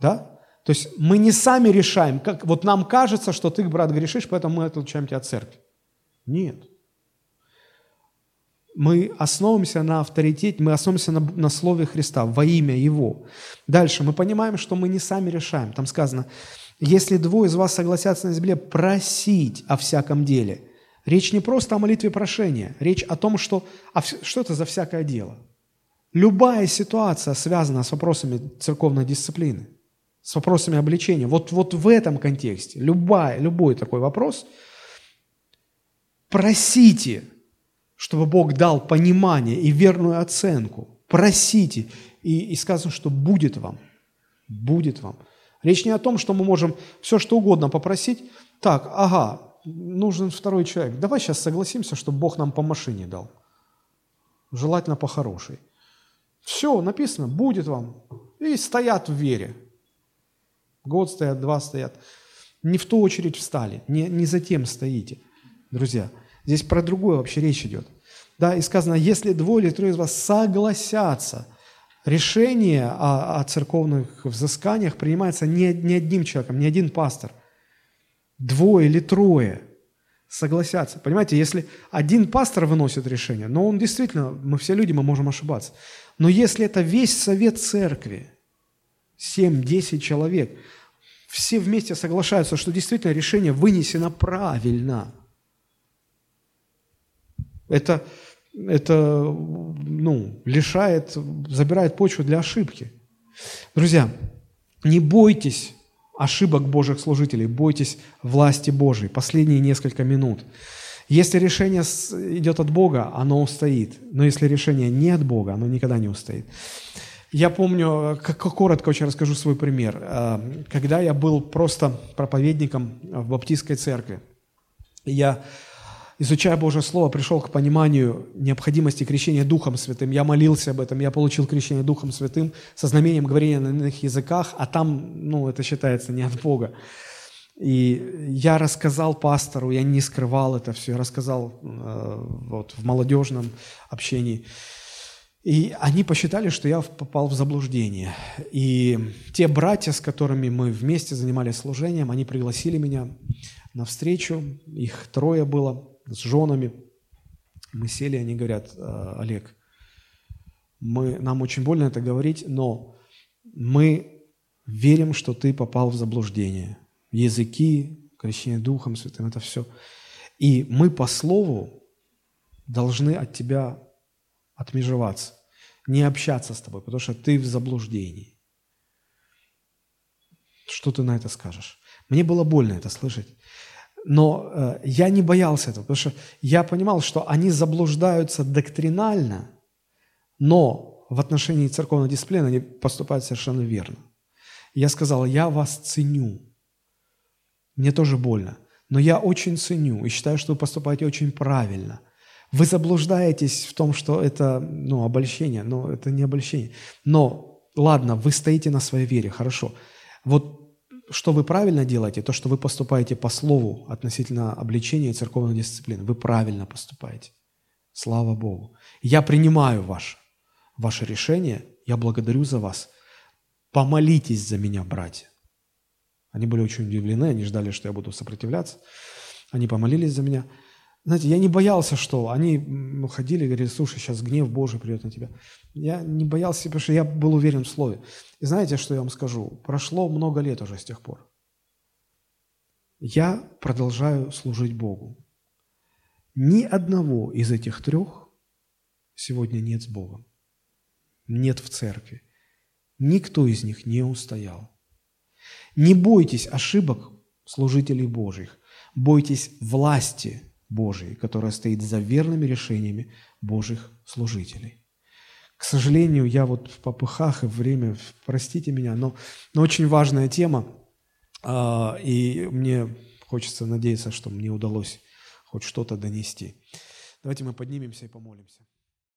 Да? То есть мы не сами решаем, как вот нам кажется, что ты, брат, грешишь, поэтому мы отлучаем тебя от церкви. Нет мы основываемся на авторитете, мы основываемся на, на Слове Христа, во имя Его. Дальше мы понимаем, что мы не сами решаем. Там сказано, если двое из вас согласятся на земле просить о всяком деле. Речь не просто о молитве прошения, речь о том, что, а что это за всякое дело. Любая ситуация связана с вопросами церковной дисциплины, с вопросами обличения. Вот, вот в этом контексте, любая, любой такой вопрос, просите – чтобы Бог дал понимание и верную оценку. Просите. И, и сказано, что будет вам. Будет вам. Речь не о том, что мы можем все, что угодно попросить. Так, ага, нужен второй человек. Давай сейчас согласимся, чтобы Бог нам по машине дал. Желательно по хорошей. Все, написано, будет вам. И стоят в вере. Год стоят, два стоят. Не в ту очередь встали, не, не за тем стоите, друзья. Здесь про другое вообще речь идет. Да, и сказано, если двое или трое из вас согласятся, решение о, о церковных взысканиях принимается не, не одним человеком, не один пастор. Двое или трое согласятся. Понимаете, если один пастор выносит решение, но он действительно, мы все люди, мы можем ошибаться. Но если это весь совет церкви, 7-10 человек, все вместе соглашаются, что действительно решение вынесено правильно. Это, это ну, лишает, забирает почву для ошибки. Друзья, не бойтесь ошибок Божьих служителей, бойтесь власти Божьей. Последние несколько минут. Если решение идет от Бога, оно устоит. Но если решение не от Бога, оно никогда не устоит. Я помню, как коротко очень расскажу свой пример. Э, когда я был просто проповедником в баптистской церкви, я, изучая Божье Слово, пришел к пониманию необходимости крещения Духом Святым. Я молился об этом, я получил крещение Духом Святым со знамением говорения на иных языках, а там, ну, это считается не от Бога. И я рассказал пастору, я не скрывал это все, я рассказал э, вот, в молодежном общении. И они посчитали, что я попал в заблуждение. И те братья, с которыми мы вместе занимались служением, они пригласили меня на встречу. Их трое было с женами. Мы сели, они говорят, «Э, Олег, мы, нам очень больно это говорить, но мы верим, что ты попал в заблуждение. Языки, крещение Духом Святым, это все. И мы по слову должны от тебя отмежеваться не общаться с тобой, потому что ты в заблуждении. Что ты на это скажешь? Мне было больно это слышать. Но э, я не боялся этого, потому что я понимал, что они заблуждаются доктринально, но в отношении церковной дисциплины они поступают совершенно верно. Я сказал, я вас ценю. Мне тоже больно, но я очень ценю и считаю, что вы поступаете очень правильно – вы заблуждаетесь в том, что это ну, обольщение, но это не обольщение. Но, ладно, вы стоите на своей вере, хорошо. Вот что вы правильно делаете, то, что вы поступаете по слову относительно обличения церковной дисциплины, вы правильно поступаете. Слава Богу. Я принимаю ваше, ваше решение, я благодарю за вас. Помолитесь за меня, братья. Они были очень удивлены, они ждали, что я буду сопротивляться. Они помолились за меня. Знаете, я не боялся, что они ходили и говорили, слушай, сейчас гнев Божий придет на тебя. Я не боялся, потому что я был уверен в Слове. И знаете, что я вам скажу? Прошло много лет уже с тех пор. Я продолжаю служить Богу. Ни одного из этих трех сегодня нет с Богом. Нет в церкви. Никто из них не устоял. Не бойтесь ошибок служителей Божьих. Бойтесь власти Божией, которая стоит за верными решениями Божьих служителей. К сожалению, я вот в попыхах и время, простите меня, но, но очень важная тема, а, и мне хочется надеяться, что мне удалось хоть что-то донести. Давайте мы поднимемся и помолимся.